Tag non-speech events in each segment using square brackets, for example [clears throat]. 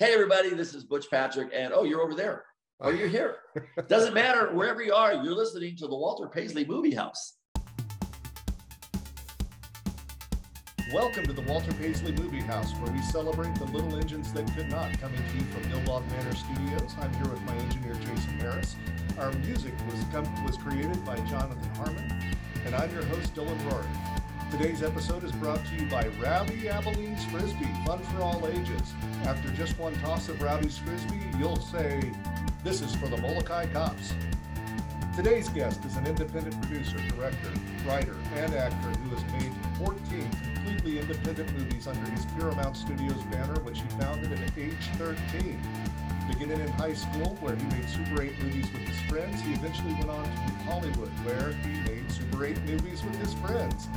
Hey, everybody, this is Butch Patrick. And oh, you're over there. Oh, you're here. [laughs] Doesn't matter wherever you are, you're listening to the Walter Paisley Movie House. Welcome to the Walter Paisley Movie House, where we celebrate the little engines that could not, coming to you from Dillog Manor Studios. I'm here with my engineer, Jason Harris. Our music was, com- was created by Jonathan Harmon, and I'm your host, Dylan Rory. Today's episode is brought to you by Rowdy Abilene's Frisbee, fun for all ages. After just one toss of Rowdy's Frisbee, you'll say, This is for the Molokai Cops. Today's guest is an independent producer, director, writer, and actor who has made 14 completely independent movies under his Pirromount Studios banner, which he founded at age 13. Beginning in high school, where he made Super 8 movies with his friends, he eventually went on to Hollywood, where he made Super 8 movies with his friends.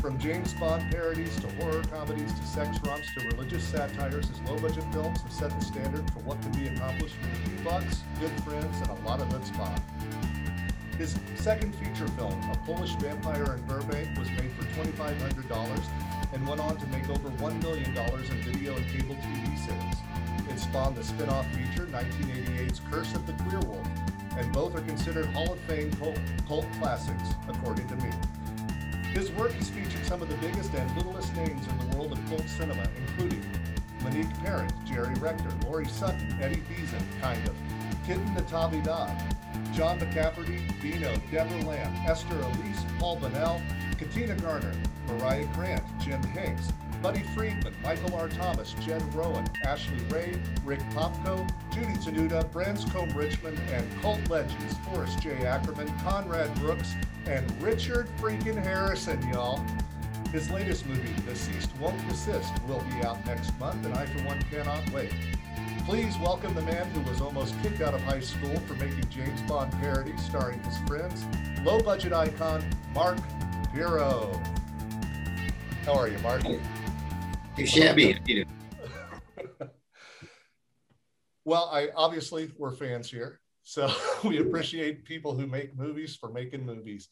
From James Bond parodies to horror comedies to sex romps to religious satires, his low budget films have set the standard for what can be accomplished with a few bucks, good friends, and a lot of chutzpah. His second feature film, A Polish Vampire in Burbank, was made for $2,500 and went on to make over $1 million in video and cable TV sales. It spawned the spin off feature, 1988's Curse of the Queer Wolf, and both are considered Hall of Fame cult, cult classics, according to me. His work has featured some of the biggest and littlest names in the world of cult cinema, including Monique Parent, Jerry Rector, Laurie Sutton, Eddie Deezen, kind of, Kitten Natividad, John McCafferty, Bino, Deborah Lamb, Esther Elise, Paul Bonnell, Katina Garner, Mariah Grant, Jim Hanks, Buddy Friedman, Michael R. Thomas, Jen Rowan, Ashley Ray, Rick Popko, Judy Tenuta, Branscombe Richmond, and cult legends Forrest J. Ackerman, Conrad Brooks, and Richard freaking Harrison, y'all. His latest movie, Deceased Won't Desist, will be out next month, and I, for one, cannot wait. Please welcome the man who was almost kicked out of high school for making James Bond parodies starring his friends, low budget icon, Mark Pirro. How are you, Mark? Too shabby. You [laughs] Well, I obviously we're fans here, so [laughs] we appreciate people who make movies for making movies.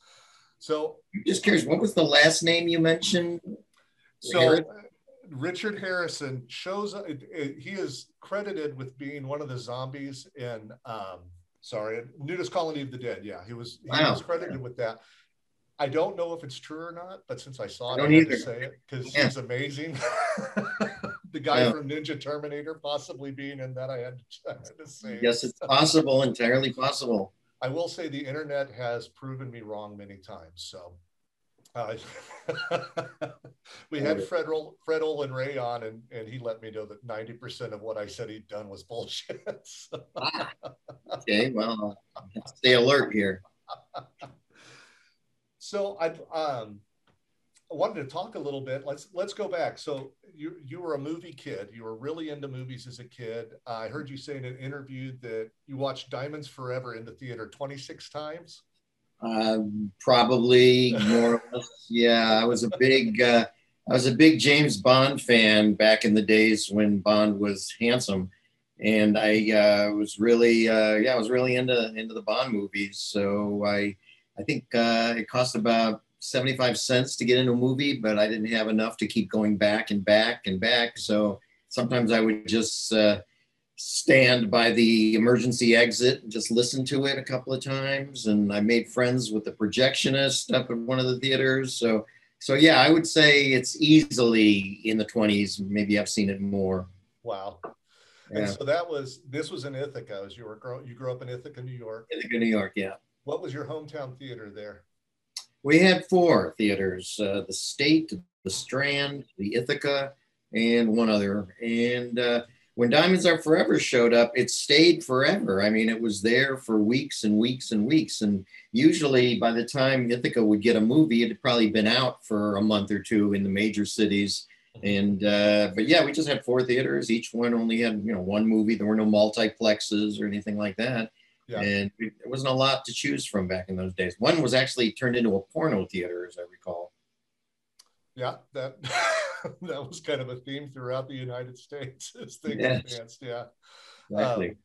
So, Just curious, what was the last name you mentioned? so Harris? Richard Harrison shows up. It, it- he is credited with being one of the zombies in, um, sorry, Nudist Colony of the Dead. Yeah, he was he Wow. was credited with that. I don't know if it's true or not, but since I saw it, I I, had to say it because Yeah. he's amazing. [laughs] the guy Yeah. from Ninja Terminator possibly being in that, I had to, [laughs] I had to say. Yes, it's possible, entirely possible. I will say the internet has proven me wrong many times. So uh, [laughs] we had Fred, Fred Olen Ray on, and, and he let me know that 90% of what I said he'd done was bullshit. Ah, okay, well, stay alert here. So I um, wanted to talk a little bit. Let's let's go back. So you you were a movie kid. You were really into movies as a kid. I heard you say in an interview that you watched Diamonds Forever in the theater 26 times. Um, probably more or less. Yeah, I was a big, uh, I was a big James Bond fan back in the days when Bond was handsome, and I uh, was really, uh, yeah, I was really into into the Bond movies. So I, I think uh, it cost about seventy five cents to get into a movie, but I didn't have enough to keep going back and back and back. So sometimes I would just uh, stand by the emergency exit and just listen to it a couple of times. And I made friends with the projectionist up at one of the theaters. So, so yeah, I would say it's easily in the 20s. Maybe I've seen it more. Wow. And Yeah. so that was this was in Ithaca as you were you grew up in Ithaca, New York. Ithaca, New York, yeah. What was your hometown theater there? We had four theaters uh, the State, the Strand, the Ithaca, and one other. And uh, when Diamonds Are Forever showed up, it stayed forever. I mean, it was there for weeks and weeks and weeks. And usually by the time Ithaca would get a movie, it had probably been out for a month or two in the major cities. And uh, but yeah, we just had four theaters. Each one only had you know one movie. There were no multiplexes or anything like that. Yeah. And it- there wasn't a lot to choose from back in those days. One was actually turned into a porno theater, as I recall. Yeah, that [laughs] that was kind of a theme throughout the United States [laughs] as things Yes. advanced. Yeah. Exactly. Um,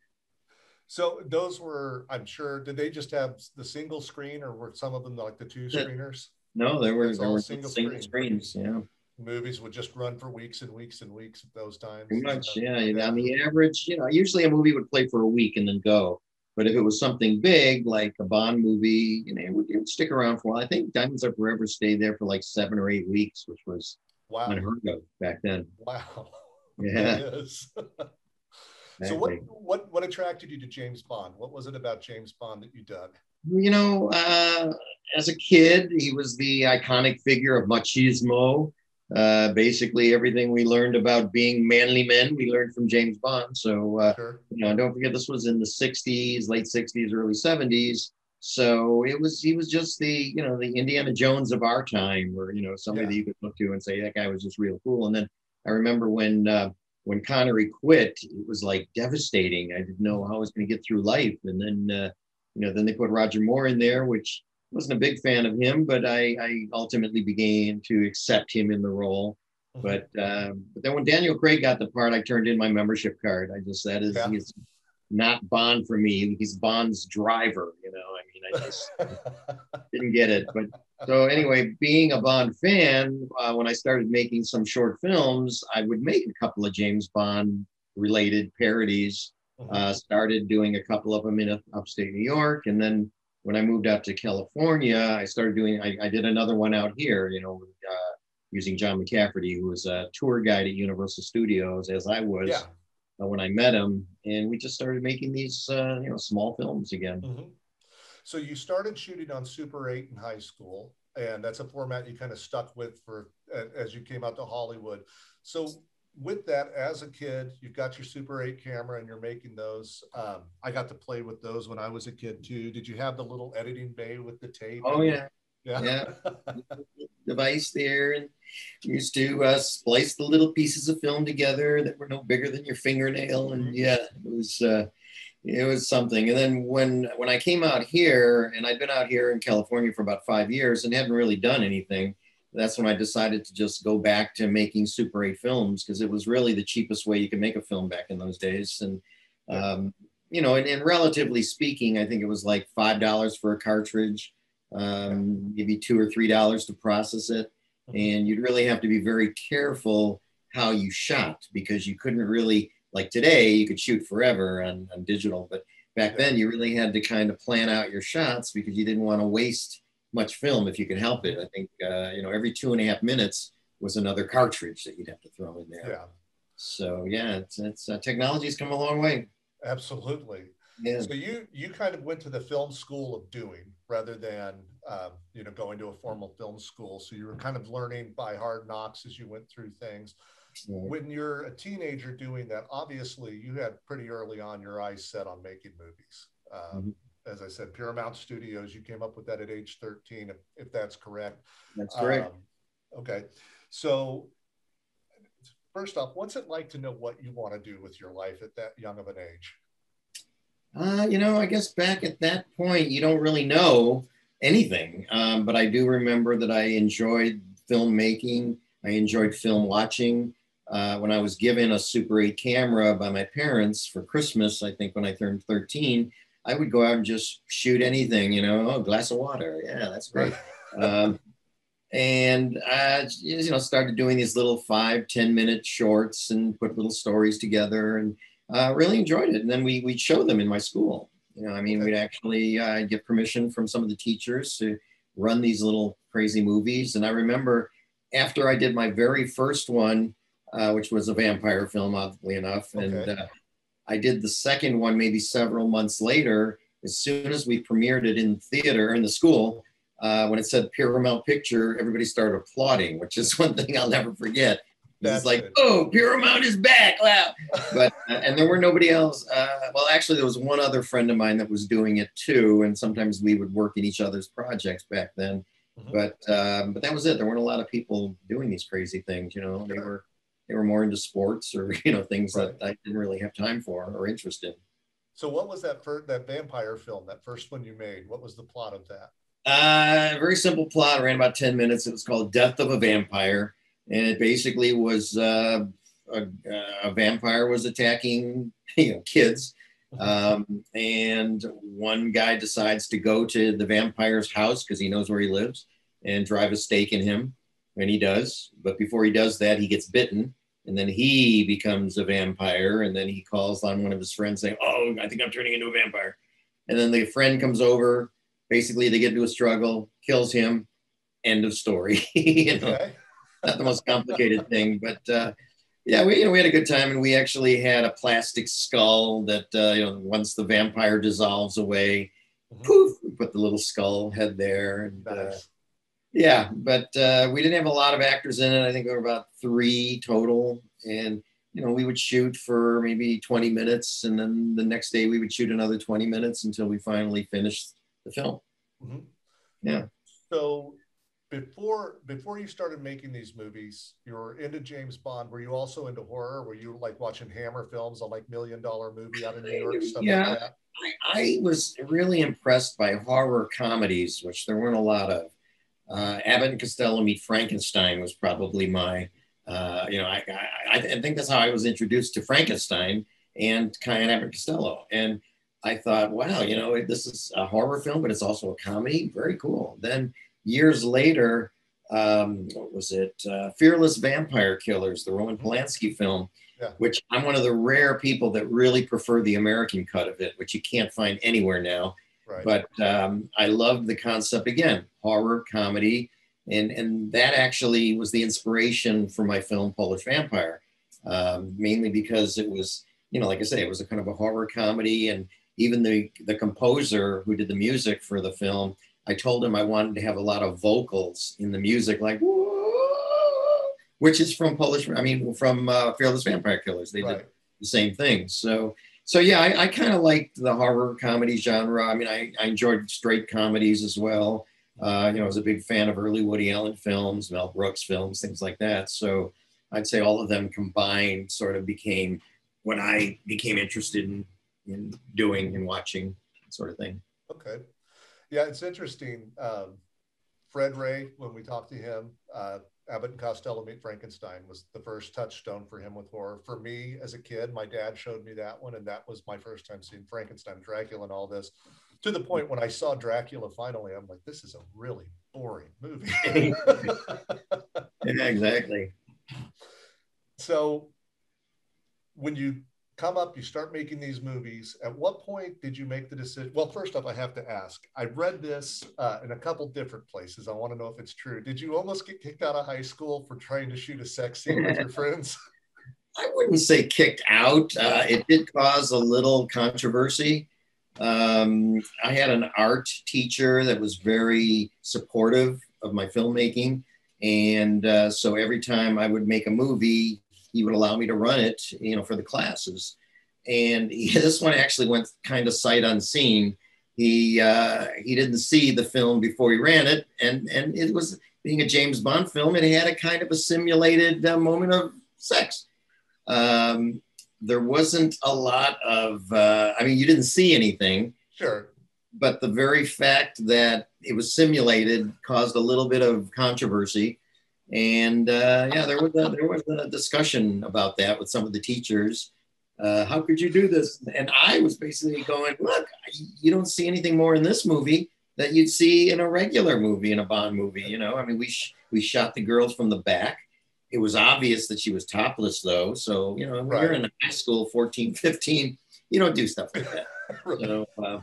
So those were, I'm sure, did they just have the single screen or were some of them like the two screeners? no, there were there all were single single, screen. screens. Yeah. movies would just run for weeks and weeks and weeks at those times. Pretty much, yeah. yeah. On the average, you know, usually a movie would play for a week and then go. But if it was something big, like a Bond movie, you know, it would, it would stick around for a while. I think Diamonds Are Forever stayed there for like seven or eight weeks, which was wow. unheard of back then. Wow. [laughs] Yeah. [laughs] so what what what attracted you to James Bond? What was it about James Bond that you dug? You know, uh, as a kid, he was the iconic figure of machismo. Uh, basically, everything we learned about being manly men, we learned from James Bond. So, uh, Sure. you know, don't forget this was in the '60s, late '60s, early '70s. So it was he was just the you know the Indiana Jones of our time, or you know somebody Yeah. that you could look to and say that guy was just real cool. And then I remember when uh, when Connery quit, it was like devastating. I didn't know how I was going to get through life. And then uh, you know then they put Roger Moore in there, which wasn't a big fan of him, but I, I ultimately began to accept him in the role. Mhm. But um, but then when Daniel Craig got the part, I turned in my membership card. I just that is Yeah. he's not Bond for me. He's Bond's driver. You know, I mean, I just [laughs] didn't get it. But so anyway, being a Bond fan, uh, when I started making some short films, I would make a couple of James Bond related parodies. Mhm. Uh, started doing a couple of them in upstate New York, and then when I moved out to California, I started doing. I, I did another one out here. You know, uh, using John McCafferty, who was a tour guide at Universal Studios, as I was yeah. uh, when I met him, and we just started making these, uh, you know, small films again. Mhm. So you started shooting on Super 8 in high school, and that's a format you kind of stuck with for as you came out to Hollywood. So with that, as a kid, you've got your Super 8 camera and you're making those. Um, I got to play with those when I was a kid too. Did you have the little editing bay with the tape? Oh yeah, yeah, [laughs] device there, and used to uh, splice the little pieces of film together that were no bigger than your fingernail, and Mhm. yeah, it was. Uh, it was something. And then when when I came out here, and I'd been out here in California for about five years and hadn't really done anything, that's when I decided to just go back to making Super 8 films because it was really the cheapest way you could make a film back in those days. And um, you know, and, and relatively speaking, I think it was like five dollars for a cartridge, um, maybe two or three dollars to process it, and you'd really have to be very careful how you shot because you couldn't really like today you could shoot forever on, on digital but back then you really had to kind of plan out your shots because you didn't want to waste much film if you could help it i think uh, you know every two and a half minutes was another cartridge that you'd have to throw in there yeah, so yeah it's, it's uh, technology's come a long way absolutely. yeah So you you kind of went to the film school of doing rather than um, you know going to a formal film school. So you were kind of learning by hard knocks as you went through things. Yeah. When you're a teenager doing that, obviously you had pretty early on your eyes set on making movies. Um, As I said, Pirromount Studios, you came up with that at age 13, if, if that's correct. that's correct Um, okay. So, first off, what's it like to know what you want to do with your life at that young of an age? Uh, you know, I guess back at that point, you don't really know anything. Um, but I do remember that I enjoyed filmmaking. I enjoyed film watching. Uh, when I was given a Super 8 camera by my parents for Christmas, I think when I turned 13, I would go out and just shoot anything, you know, oh, glass of water. Yeah, that's great. [laughs] um, and I, you know, started doing these little five, 10 minute shorts and put little stories together and uh, really enjoyed it. And then we, we'd show them in my school. You know, I mean, we'd actually uh, get permission from some of the teachers to run these little crazy movies. And I remember after I did my very first one, uh, which was a vampire film, oddly enough, and Okay. uh, I did the second one maybe several months later. As soon as we premiered it in theater in the school, uh, when it said Pirromount Picture, everybody started applauding, which is [laughs] one thing I'll never forget. It's like, good. oh, Paramount is back! Wow! [laughs] But uh, and there were nobody else. Uh, well, actually, there was one other friend of mine that was doing it too, and sometimes we would work in each other's projects back then. Mhm. But um, but that was it. There weren't a lot of people doing these crazy things. You know, they were they were more into sports or [laughs] you know things Right. that I didn't really have time for or interest in. So, what was that first that vampire film? That first one you made? What was the plot of that? Uh, very simple plot. Ran about ten minutes. It was called Death of a Vampire, and it basically was uh, a, a vampire was attacking [laughs] you know kids, um, and one guy decides to go to the vampire's house because he knows where he lives and drive a stake in him. And he does. But before he does that, he gets bitten, and then he becomes a vampire. And then he calls on one of his friends saying, "Oh, I think I'm turning into a vampire." And then the friend comes over. Basically, they get into a struggle, kills him. End of story. [laughs] you know, Okay. not the most complicated thing, but uh, yeah, we you know we had a good time, and we actually had a plastic skull that uh, you know once the vampire dissolves away, Mhm. poof, we put the little skull head there, and uh, Nice. Yeah, but uh, we didn't have a lot of actors in it. I think there were about three total, and you know we would shoot for maybe 20 minutes, and then the next day we would shoot another 20 minutes until we finally finished the film. Mhm. Yeah. So before before you started making these movies, you were into James Bond. Were you also into horror? Were you like watching Hammer films, a like million dollar movie out of New York, stuff Yeah. like that? I, I was really impressed by horror comedies, which there weren't a lot of. Uh, Abbott and Costello Meet Frankenstein was probably my, uh, you know, I, I, I think that's how I was introduced to Frankenstein and Kyan Abbott and Costello. And I thought, wow, you know, this is a horror film, but it's also a comedy. Very cool. Then years later, um, what was it? Uh, Fearless Vampire Killers, the Roman Polanski film, Yeah. which I'm one of the rare people that really prefer the American cut of it, which you can't find anywhere now. Right. But um, I loved the concept again, horror comedy, and and that actually was the inspiration for my film Polish Vampire, um, mainly because it was, you know, like I say, it was a kind of a horror comedy, and even the the composer who did the music for the film, I told him I wanted to have a lot of vocals in the music, like. Which is from Polish, I mean, from uh, Fearless Vampire Killers. They did the same thing. So, so yeah, I, I kind of liked the horror comedy genre. I mean, I, I enjoyed straight comedies as well. Uh, you know, I was a big fan of early Woody Allen films, Mel Brooks films, things like that. So I'd say all of them combined sort of became what I became interested in, in doing and watching, sort of thing. Okay. Yeah, it's interesting. Um, Fred Ray, when we talked to him, uh, Abbott and Costello Meet Frankenstein was the first touchstone for him with horror. For me as a kid, my dad showed me that one, and that was my first time seeing Frankenstein, Dracula, and all this. To the point when I saw Dracula finally, I'm like, this is a really boring movie. [laughs] Yeah, exactly. so when you come up, you start making these movies. At what point did you make the decision? Well, first off, I have to ask. I read this uh, in a couple different places. I want to know if it's true. Did you almost get kicked out of high school for trying to shoot a sex scene with your [laughs] friends? I wouldn't say kicked out. Uh, it did cause a little controversy. Um, I had an art teacher that was very supportive of my filmmaking. And uh, so every time I would make a movie, he would allow me to run it, you know, for the classes. And he, [laughs] this one actually went kind of sight unseen. He uh, he didn't see the film before he ran it, and and it was being a James Bond film. It had a kind of a simulated uh, moment of sex um, there wasn't a lot of, uh, I mean, you didn't see anything, Sure. but the very fact that it was simulated caused a little bit of controversy. And uh, yeah, there was, a, there was a discussion about that with some of the teachers. Uh, how could you do this? And I was basically going, look, you don't see anything more in this movie that you'd see in a regular movie, in a Bond movie. You know, I mean, we sh- we shot the girls from the back. It was obvious that she was topless, though. So you know, when you're Right. in high school, 14, [laughs] 15, you don't do stuff like that. [laughs] You know, uh,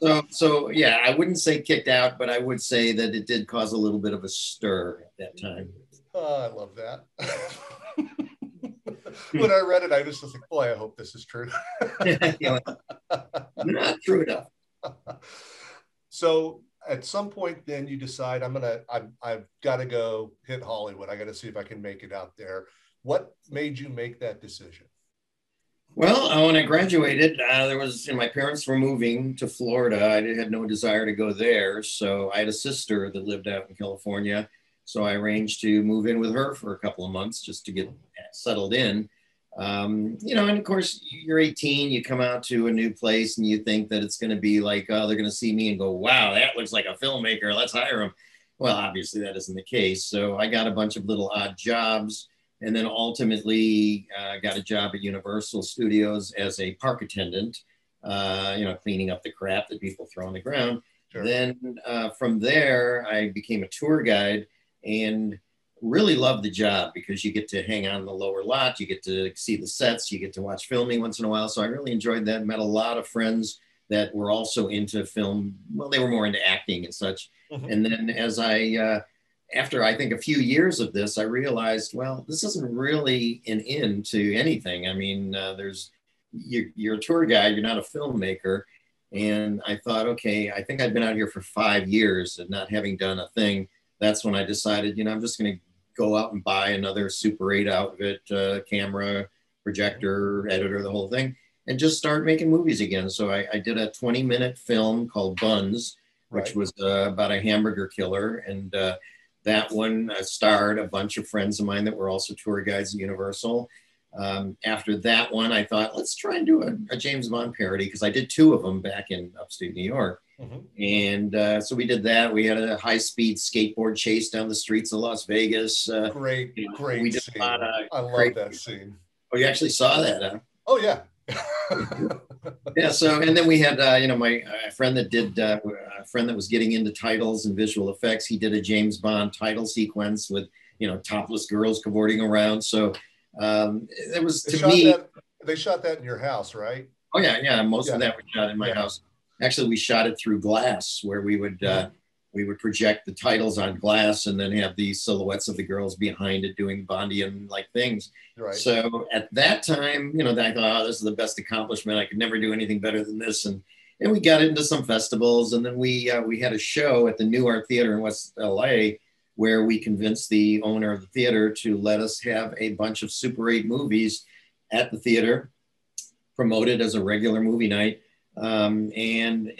so so yeah, I wouldn't say kicked out, but I would say that it did cause a little bit of a stir at that time. Oh, I love that. [laughs] when I read it, I was just like, boy, I hope this is true. [laughs] Not true enough. so at some point then you decide i'm gonna I'm, i've got to go hit hollywood i got to see if i can make it out there what made you make that decision Well, uh, when I graduated, uh, there was, you know, my parents were moving to Florida. I had no desire to go there. So I had a sister that lived out in California. So I arranged to move in with her for a couple of months just to get settled in. Um, you know, and of course, you're 18, you come out to a new place and you think that it's going to be like, oh, they're going to see me and go, wow, that looks like a filmmaker. Let's hire him. Well, obviously, that isn't the case. So I got a bunch of little odd jobs and then ultimately uh, got a job at Universal Studios as a park attendant, uh, you know, cleaning up the crap that people throw on the ground. Sure. Then uh, from there, I became a tour guide. And really love the job because you get to hang on the lower lot, you get to see the sets, you get to watch filming once in a while. So I really enjoyed that. Met a lot of friends that were also into film. Well, they were more into acting and such. Mm-hmm. And then as I, uh, after I think a few years of this, I realized, well, this isn't really an end to anything. I mean, uh, there's you're, you're a tour guide, you're not a filmmaker. And I thought, okay, I think I'd been out here for five years and not having done a thing. That's when I decided, you know, I'm just going to go out and buy another Super 8 outfit, uh, camera, projector, editor, the whole thing, and just start making movies again. So I, I did a 20 minute film called Buns, which right. was uh, about a hamburger killer. And uh, that one uh, starred a bunch of friends of mine that were also tour guides at Universal. Um, after that one, I thought, let's try and do a, a James Bond parody because I did two of them back in upstate New York. Mm-hmm. And uh, so we did that. We had a high speed skateboard chase down the streets of Las Vegas. Uh, great, you know, great. We did scene. a lot I love that scene. Oh, you actually saw that, huh? Oh, yeah. [laughs] yeah. So, and then we had, uh, you know, my uh, friend that did, uh, a friend that was getting into titles and visual effects. He did a James Bond title sequence with, you know, topless girls cavorting around. So, um, it was they to me. That, they shot that in your house, right? Oh yeah, yeah. Most yeah. of that was shot in my yeah. house. Actually, we shot it through glass, where we would uh, we would project the titles on glass, and then have these silhouettes of the girls behind it doing Bondian like things. Right. So at that time, you know, I thought, oh, this is the best accomplishment. I could never do anything better than this, and and we got into some festivals, and then we uh, we had a show at the New Art Theater in West LA where we convinced the owner of the theater to let us have a bunch of Super 8 movies at the theater, promoted as a regular movie night. Um, and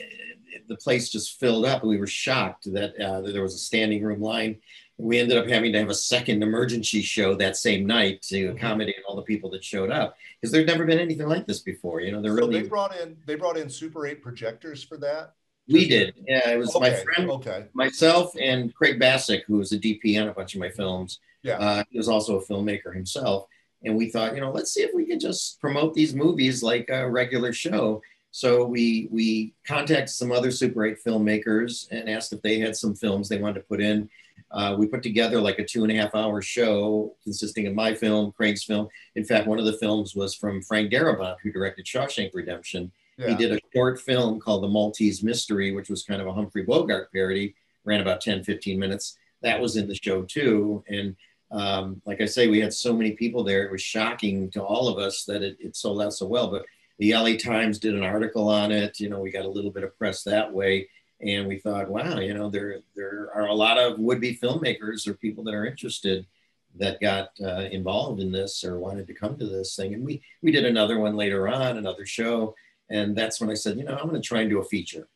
the place just filled up. And we were shocked that, uh, that there was a standing room line. We ended up having to have a second emergency show that same night to mm-hmm. accommodate all the people that showed up because there'd never been anything like this before. You know, they're so really they brought in they brought in Super 8 projectors for that. We did. Yeah, it was okay, my friend, okay. myself, and Craig Bassick, who was a DP on a bunch of my films. Yeah. Uh, he was also a filmmaker himself. And we thought, you know, let's see if we can just promote these movies like a regular show. So we we contacted some other Super 8 filmmakers and asked if they had some films they wanted to put in. Uh, we put together like a two and a half hour show consisting of my film, Craig's film. In fact, one of the films was from Frank Darabont, who directed Shawshank Redemption. Yeah. He did a short film called The Maltese Mystery, which was kind of a Humphrey Bogart parody, ran about 10, 15 minutes. That was in the show too. And um, like I say, we had so many people there. It was shocking to all of us that it, it sold out so well. But the LA Times did an article on it. You know, we got a little bit of press that way. And we thought, wow, you know, there, there are a lot of would be filmmakers or people that are interested that got uh, involved in this or wanted to come to this thing. And we, we did another one later on, another show and that's when I said, you know, I'm going to try and do a feature.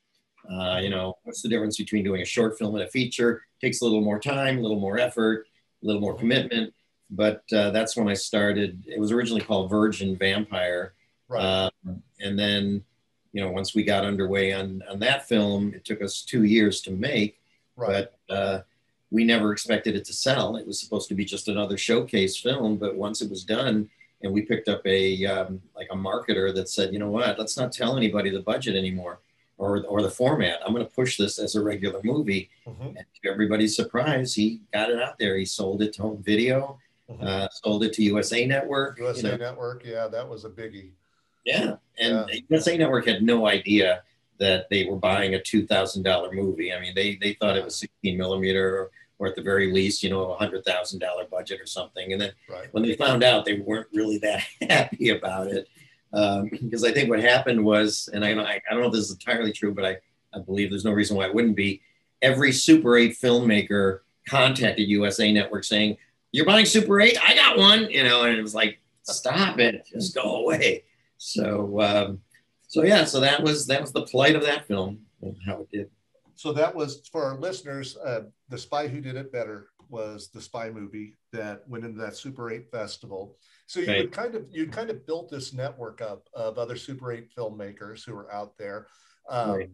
Uh, you know, what's the difference between doing a short film and a feature? It takes a little more time, a little more effort, a little more commitment. But uh, that's when I started. It was originally called Virgin Vampire. Right. Um, and then, you know, once we got underway on, on that film, it took us two years to make. Right. But uh, we never expected it to sell. It was supposed to be just another showcase film. But once it was done, and we picked up a um, like a marketer that said, you know what, let's not tell anybody the budget anymore or or the format. I'm going to push this as a regular movie. Mm-hmm. And to everybody's surprise, he got it out there. He sold it to home video, mm-hmm. uh, sold it to USA Network. USA you know. Network, yeah, that was a biggie. Yeah, and yeah. USA Network had no idea that they were buying a two thousand dollar movie. I mean, they they thought it was sixteen millimeter or at the very least, you know, a hundred thousand dollar budget or something. And then right. when they found out, they weren't really that [laughs] happy about it. Um, because I think what happened was, and I, I, I don't know if this is entirely true, but I, I believe there's no reason why it wouldn't be. Every Super 8 filmmaker contacted USA Network saying, You're buying Super 8? I got one, you know, and it was like, Stop it, just go away. So, um, so yeah, so that was that was the plight of that film and how it did. So that was for our listeners. Uh, the Spy Who Did It Better was the spy movie that went into that Super 8 festival. So you right. kind of you kind of built this network up of other Super 8 filmmakers who are out there. Um, right.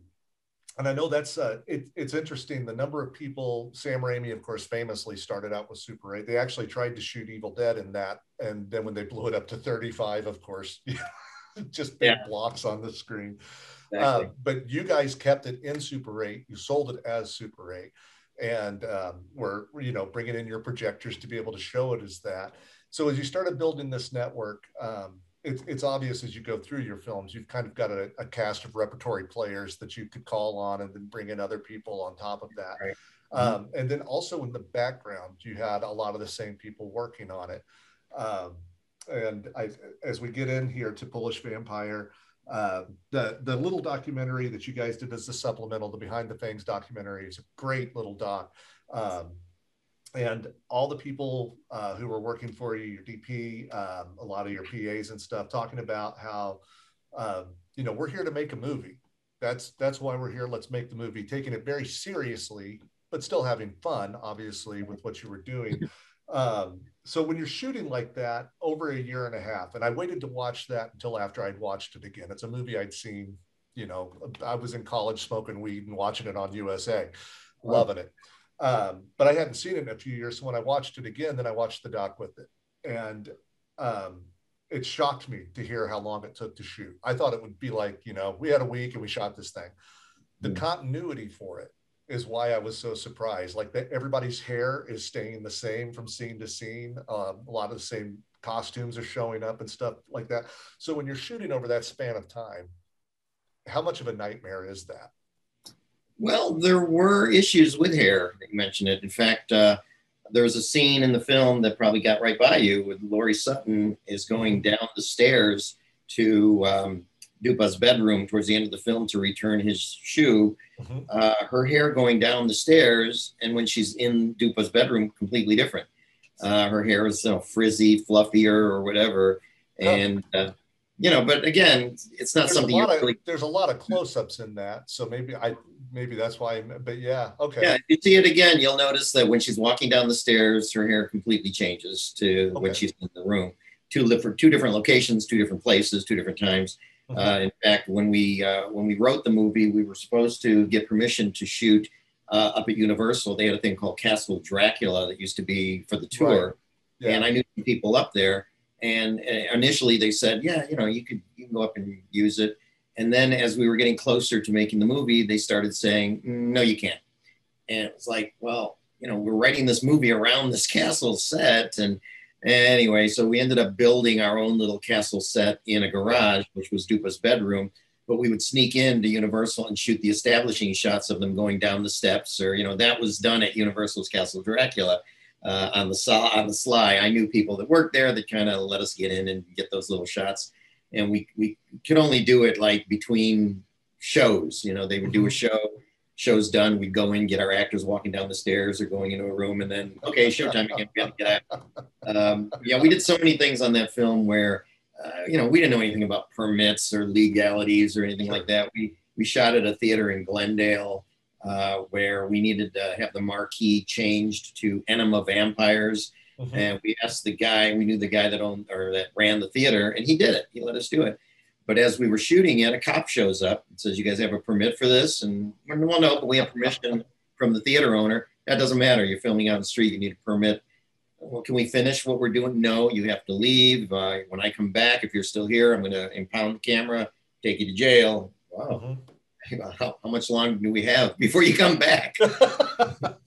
And I know that's uh, it, it's interesting. The number of people, Sam Raimi, of course, famously started out with Super 8. They actually tried to shoot Evil Dead in that, and then when they blew it up to 35, of course, [laughs] just big yeah. blocks on the screen. Exactly. Uh, but you guys kept it in Super 8. You sold it as Super 8. And um, we're you know bringing in your projectors to be able to show it as that. So as you started building this network, um, it's, it's obvious as you go through your films, you've kind of got a, a, cast of repertory players that you could call on and then bring in other people on top of that. Right. Um, and then also in the background, you had a lot of the same people working on it. Um, and I, as we get in here to Polish Vampire, uh, the the little documentary that you guys did as a supplemental, the Behind the Fangs documentary, is a great little doc. Um, and all the people uh, who were working for you, your DP, um, a lot of your PAs and stuff, talking about how um, you know we're here to make a movie. That's that's why we're here. Let's make the movie, taking it very seriously, but still having fun, obviously, with what you were doing. Um, so when you're shooting like that over a year and a half, and I waited to watch that until after I'd watched it again. It's a movie I'd seen, you know, I was in college smoking weed and watching it on USA, loving it. Um, but I hadn't seen it in a few years. So when I watched it again, then I watched the doc with it. And um, it shocked me to hear how long it took to shoot. I thought it would be like, you know, we had a week and we shot this thing. The mm. continuity for it is why I was so surprised. Like that, everybody's hair is staying the same from scene to scene. Um, a lot of the same costumes are showing up and stuff like that. So when you're shooting over that span of time, how much of a nightmare is that? Well, there were issues with hair. You mentioned it. In fact, uh, there was a scene in the film that probably got right by you with Laurie Sutton is going down the stairs to um, Dupa's bedroom towards the end of the film to return his shoe. Mm-hmm. Uh, her hair going down the stairs, and when she's in Dupa's bedroom, completely different. Uh, her hair is you know, frizzy, fluffier, or whatever. Oh. And uh, you know, but again, it's not there's something a really... There's a lot of close-ups in that, so maybe I maybe that's why. But yeah, okay. Yeah, if you see it again, you'll notice that when she's walking down the stairs, her hair completely changes to okay. when she's in the room. Two two different locations, two different places, two different times. Uh, in fact, when we uh, when we wrote the movie, we were supposed to get permission to shoot uh, up at Universal. They had a thing called Castle Dracula that used to be for the tour, right. yeah. and I knew people up there. And uh, initially, they said, "Yeah, you know, you could you can go up and use it." And then, as we were getting closer to making the movie, they started saying, "No, you can't." And it was like, "Well, you know, we're writing this movie around this castle set, and Anyway, so we ended up building our own little castle set in a garage, which was Dupa's bedroom. But we would sneak into Universal and shoot the establishing shots of them going down the steps, or you know, that was done at Universal's Castle Dracula uh, on the on the sly. I knew people that worked there that kind of let us get in and get those little shots, and we we could only do it like between shows. You know, they would do a mm-hmm. show show's done, we'd go in, get our actors walking down the stairs or going into a room, and then okay, showtime again. We get out. Um, yeah, we did so many things on that film where uh, you know we didn't know anything about permits or legalities or anything like that. We we shot at a theater in Glendale uh, where we needed to have the marquee changed to Enema Vampires. Mm-hmm. And we asked the guy, we knew the guy that owned or that ran the theater, and he did it. He let us do it. But as we were shooting it, a cop shows up and says, "You guys have a permit for this?" And we're, well, no, but we have permission from the theater owner. That doesn't matter. You're filming out on the street. You need a permit. Well, can we finish what we're doing? No, you have to leave. Uh, when I come back, if you're still here, I'm going to impound the camera, take you to jail. Wow. Mm-hmm. How, how much longer do we have before you come back? [laughs]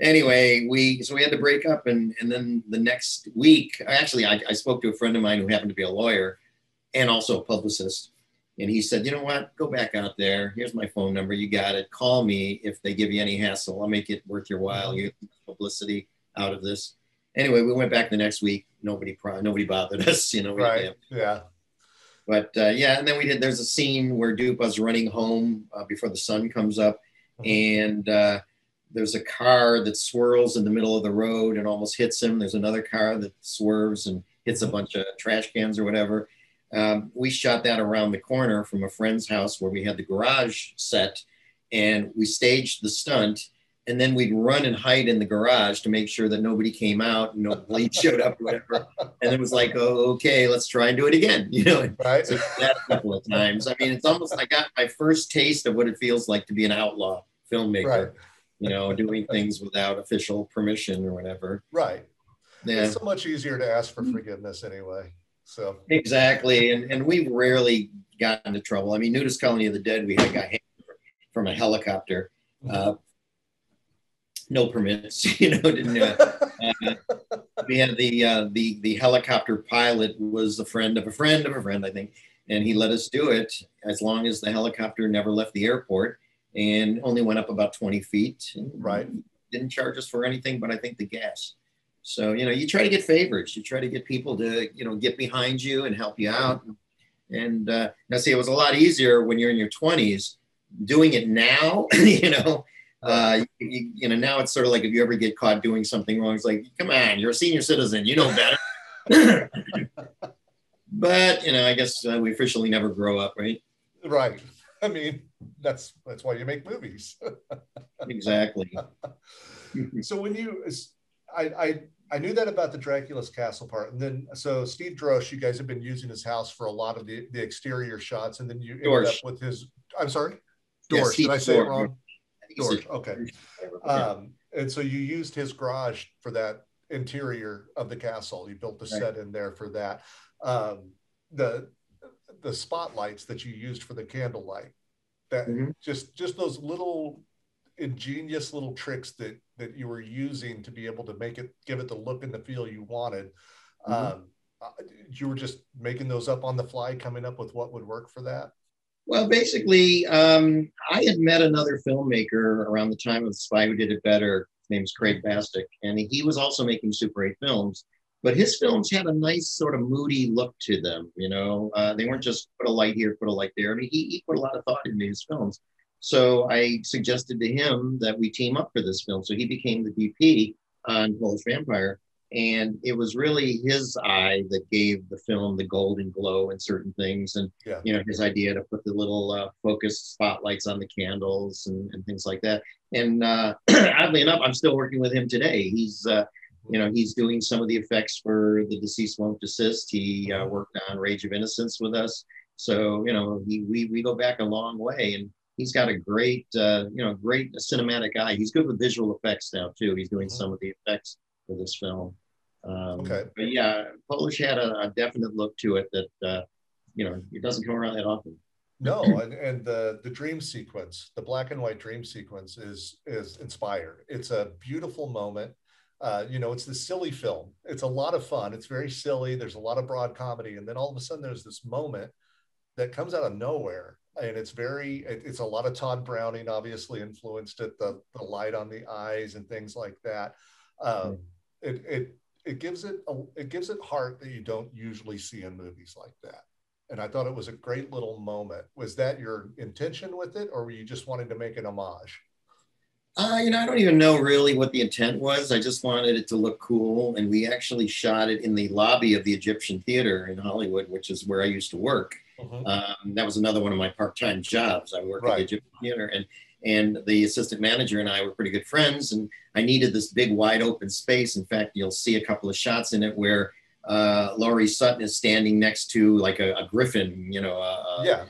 anyway, we so we had to break up, and and then the next week, actually, I, I spoke to a friend of mine who happened to be a lawyer, and also a publicist. And he said, you know what? Go back out there. Here's my phone number. You got it. Call me if they give you any hassle. I'll make it worth your while. You get publicity out of this. Anyway, we went back the next week. Nobody, nobody bothered [laughs] us. You know. Right. Yeah. But uh, yeah, and then we did. There's a scene where Dupa's running home uh, before the sun comes up, mm-hmm. and uh, there's a car that swirls in the middle of the road and almost hits him. There's another car that swerves and hits a mm-hmm. bunch of trash cans or whatever. Um, we shot that around the corner from a friend's house where we had the garage set and we staged the stunt and then we'd run and hide in the garage to make sure that nobody came out and no [laughs] police showed up or whatever. And it was like, oh, okay, let's try and do it again. [laughs] You know, right. So that a couple of times. I mean, it's almost like I got my first taste of what it feels like to be an outlaw filmmaker. Right. You know, doing things without official permission or whatever. Right. Yeah. It's so much easier to ask for forgiveness anyway. So exactly, and and we've rarely got into trouble. I mean, Nudist Colony of the Dead, we had a guy from a helicopter. Uh, no permits. [laughs] You know, didn't. Uh, uh, we had the uh, the the helicopter pilot was a friend of a friend of a friend, I think, and he let us do it as long as the helicopter never left the airport and only went up about 20 feet. Right. Didn't charge us for anything, but I think the gas. So you know, you try to get favors. You try to get people to you know get behind you and help you out. And uh, now, see, it was a lot easier when you're in your 20s. Doing it now, [laughs] you know, uh, you, you, know, now it's sort of like if you ever get caught doing something wrong, it's like, come on, you're a senior citizen, you know better. [laughs] but you know, I guess uh, we officially never grow up, right? Right. I mean, that's that's why you make movies. [laughs] exactly. so when you, I, I I knew that about the Dracula's castle part, and then so Steve Drosh, you guys have been using his house for a lot of the, the exterior shots, and then you ended Dorsch. up with his. I'm sorry, Dorsch. Yeah, Did I say Dorsch. it wrong? Dorsch. Okay. Um, and so you used his garage for that interior of the castle. You built the right. set in there for that. Um, the the spotlights that you used for the candlelight. That mm-hmm. just just those little ingenious little tricks that that you were using to be able to make it give it the look and the feel you wanted. Mm-hmm. um, uh, you were just making those up on the fly coming up with what would work for that? Well basically um, i had met another filmmaker around the time of the spy who did it better. His name's craig bastick and he was also making super 8 films but his films had a nice sort of moody look to them you know? Uh, they weren't just put a light here put a light there. I mean he, he put a lot of thought into his films so I suggested to him that we team up for this film. So he became the DP on Polish Vampire. And it was really his eye that gave the film the golden glow and certain things. And, yeah. you know, his idea to put the little uh, focus spotlights on the candles and, and things like that. And uh, [clears throat] oddly enough, I'm still working with him today. He's, uh, you know, he's doing some of the effects for The Deceased Won't Desist. He uh, worked on Rage of Innocence with us. So, you know, he, we, we go back a long way. And, he's got a great, uh, you know, great cinematic eye. He's good with visual effects now too. He's doing mm-hmm. some of the effects for this film. Um, okay. But yeah, Polish had a, a, definite look to it that, uh, you know, it doesn't come around that often. No, [laughs] and, and the the dream sequence, the black and white dream sequence, is is inspired. It's a beautiful moment. Uh, you know, it's the silly film. It's a lot of fun. It's very silly. There's a lot of broad comedy, and then all of a sudden, there's this moment that comes out of nowhere and it's very it's a lot of tod browning obviously influenced it the, the light on the eyes and things like that um, it, it it gives it a, it gives it heart that you don't usually see in movies like that and i thought it was a great little moment was that your intention with it or were you just wanting to make an homage uh, you know, I don't even know really what the intent was. I just wanted it to look cool. And we actually shot it in the lobby of the Egyptian Theater in Hollywood, which is where I used to work. Mm-hmm. Um, that was another one of my part-time jobs. I worked right. at the Egyptian Theater, and and the assistant manager and I were pretty good friends. And I needed this big, wide open space. In fact, you'll see a couple of shots in it where uh, Laurie Sutton is standing next to like a, a griffin. You know, uh, yeah.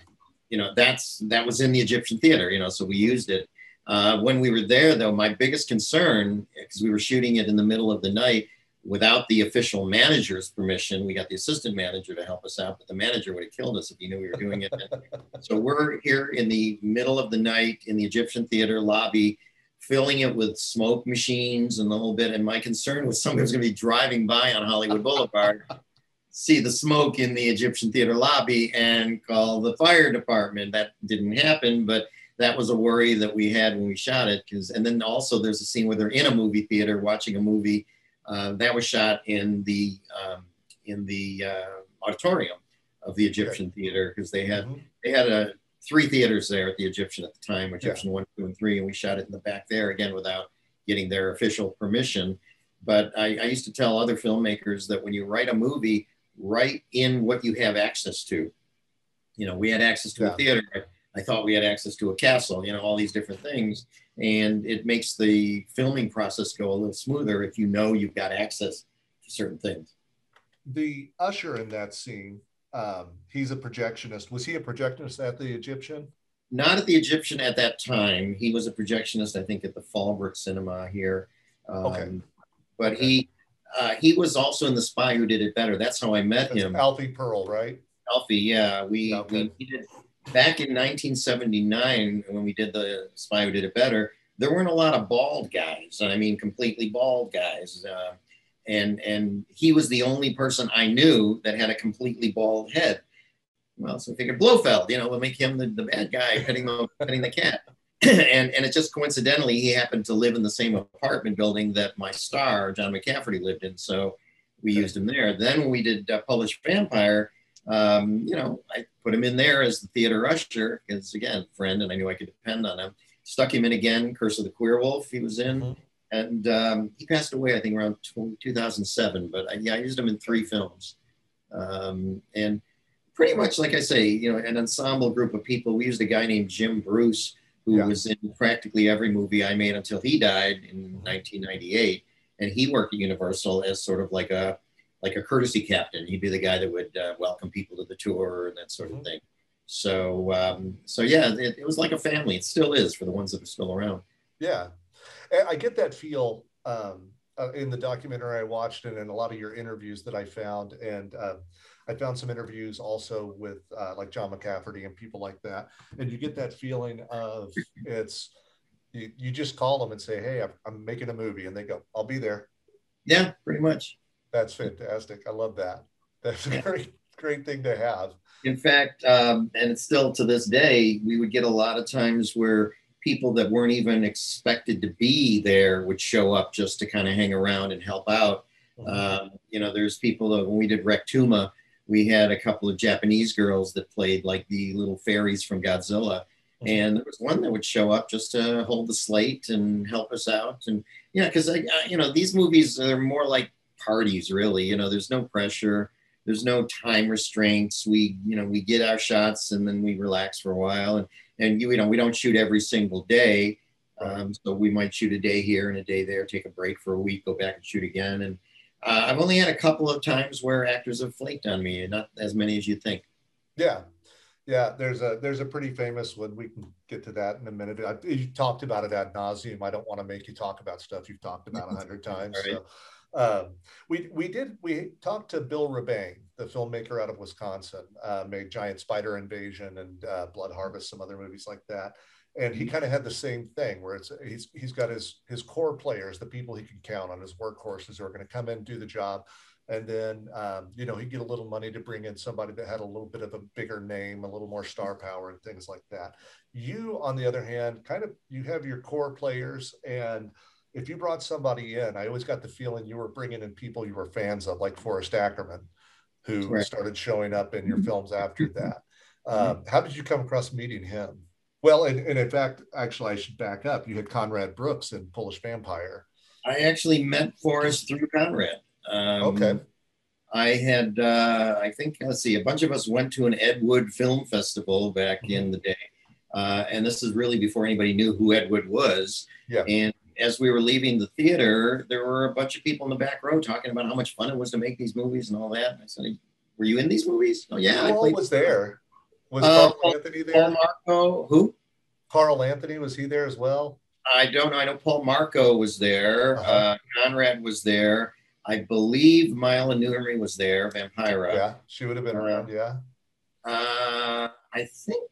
You know, that's that was in the Egyptian Theater. You know, so we used it. Uh, when we were there, though, my biggest concern, because we were shooting it in the middle of the night, without the official manager's permission, we got the assistant manager to help us out, but the manager would have killed us if he knew we were doing it. [laughs] so we're here in the middle of the night in the Egyptian theater lobby, filling it with smoke machines and the whole bit. And my concern was somebody was going to be driving by on Hollywood Boulevard, [laughs] see the smoke in the Egyptian theater lobby, and call the fire department. That didn't happen, but that was a worry that we had when we shot it. Because and then also there's a scene where they're in a movie theater watching a movie uh, that was shot in the um, in the uh, auditorium of the Egyptian theater because they had mm-hmm. they had a three theaters there at the Egyptian at the time, Egyptian yeah. one, two, and three, and we shot it in the back there again without getting their official permission. But I, I used to tell other filmmakers that when you write a movie, write in what you have access to. You know, we had access to yeah. a theater. I thought we had access to a castle. You know, all these different things and it makes the filming process go a little smoother if you know you've got access to certain things. The usher in that scene, um, he's a projectionist. Was he a projectionist at the Egyptian? Not at the Egyptian at that time. He was a projectionist, I think, at the Fallbrook Cinema here. Um, okay. But okay. he uh, he was also in The Spy Who Did It Better. That's how I met That's him. Alfie Pearl, right? Alfie, yeah. We, okay. we, we did back in 1979 when we did the spy who did it better there weren't a lot of bald guys, and I mean completely bald guys. Uh, and and he was the only person I knew that had a completely bald head. Well, so I figured Blofeld, you know, will make him the, the bad guy petting the petting the cat. [clears throat] and and it just coincidentally he happened to live in the same apartment building that my star John McCafferty lived in, so we used him there. Then when we did uh, Polish Vampire, um, you know, I put him in there as the theater usher because again, friend, and I knew I could depend on him. Stuck him in again, Curse of the Queer Wolf. He was in. Mm-hmm and um, he passed away, I think, around 2007. But I, yeah, I used him in three films, um, and pretty much, like I say, you know, an ensemble group of people. We used a guy named Jim Bruce, who yeah. was in practically every movie I made until he died in 1998, and he worked at Universal as sort of like a like a courtesy captain. He'd be the guy that would uh, welcome people to the tour and that sort of mm-hmm. thing. So, um, so yeah, it, it was like a family. It still is for the ones that are still around. Yeah, I get that feel um, uh, in the documentary I watched and in a lot of your interviews that I found. And uh, I found some interviews also with uh, like John McCafferty and people like that. And you get that feeling of it's, you, you just call them and say, Hey, I'm, I'm making a movie. And they go, I'll be there. Yeah, pretty much. That's fantastic. I love that. That's a great, great thing to have. In fact, um, and it's still to this day, we would get a lot of times where people that weren't even expected to be there would show up just to kind of hang around and help out. Mm-hmm. Um, you know, there's people that when we did Rectuma, we had a couple of Japanese girls that played like the little fairies from Godzilla. Mm-hmm. And there was one that would show up just to hold the slate and help us out. And yeah, because i you know these movies are more like parties, really. You know, there's no pressure, there's no time restraints. We, you know, we get our shots and then we relax for a while. And and you, you know we don't shoot every single day. Um, so we might shoot a day here and a day there take a break for a week go back and shoot again. And uh, i've only had a couple of times where actors have flaked on me not as many as you think. Yeah. Yeah there's a there's a pretty famous one. We can get to that in a minute. I, you talked about it ad nauseum. I don't want to make you talk about stuff you've talked about a hundred [laughs] times right. so um, we we did we talked to Bill Rebane, the filmmaker out of Wisconsin, uh, made Giant Spider Invasion and uh, Blood Harvest, some other movies like that. And he kind of had the same thing where it's he's he's got his his core players, the people he can count on, his workhorses who are going to come in do the job, and then um, you know he'd get a little money to bring in somebody that had a little bit of a bigger name, a little more star power, and things like that. You, on the other hand, kind of you have your core players and if you brought somebody in, I always got the feeling you were bringing in people you were fans of, like Forrest Ackerman, who right. started showing up in your films after that. Um, how did you come across meeting him? Well, and, and, in fact, actually, I should back up. You had Conrad Brooks in Polish Vampire. I actually met Forrest through Conrad. Um, okay. I had, uh, I think, let's see, a bunch of us went to an Ed Wood Film Festival back mm-hmm. in the day. Uh, and this is really before anybody knew who Ed Wood was. Yeah. And as we were leaving the theater, there were a bunch of people in the back row talking about how much fun it was to make these movies and all that. And I said, "Were you in these movies?" Oh yeah, Who was there? Was uh, Carl Anthony there? Paul Marco, who? Carl Anthony was he there as well? I don't know. I know Paul Marco was there. Uh-huh. Uh, Conrad was there. I believe Maïla Nurmi was there. Vampira. Yeah, she would have been around. Yeah. Uh, I think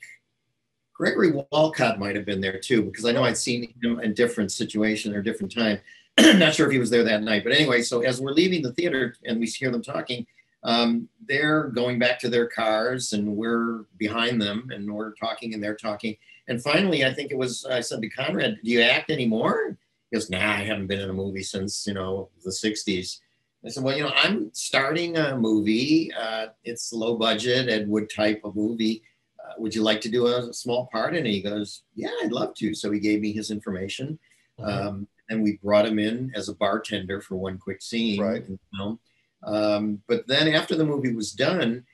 Gregory Walcott might have been there too, because I know I'd seen him in different situation or different time. [clears throat] Not sure if he was there that night, but anyway. So as we're leaving the theater and we hear them talking, um, they're going back to their cars, and we're behind them, and we're talking, and they're talking. And finally, I think it was I said to Conrad, "Do you act anymore?" He goes, "Nah, I haven't been in a movie since you know the '60s." I said, "Well, you know, I'm starting a movie. Uh, it's low budget Ed Wood type of movie." Uh, would you like to do a small part? And he goes, yeah, I'd love to. So he gave me his information. Um, and we brought him in as a bartender for one quick scene right. in the film. Um, but then after the movie was done,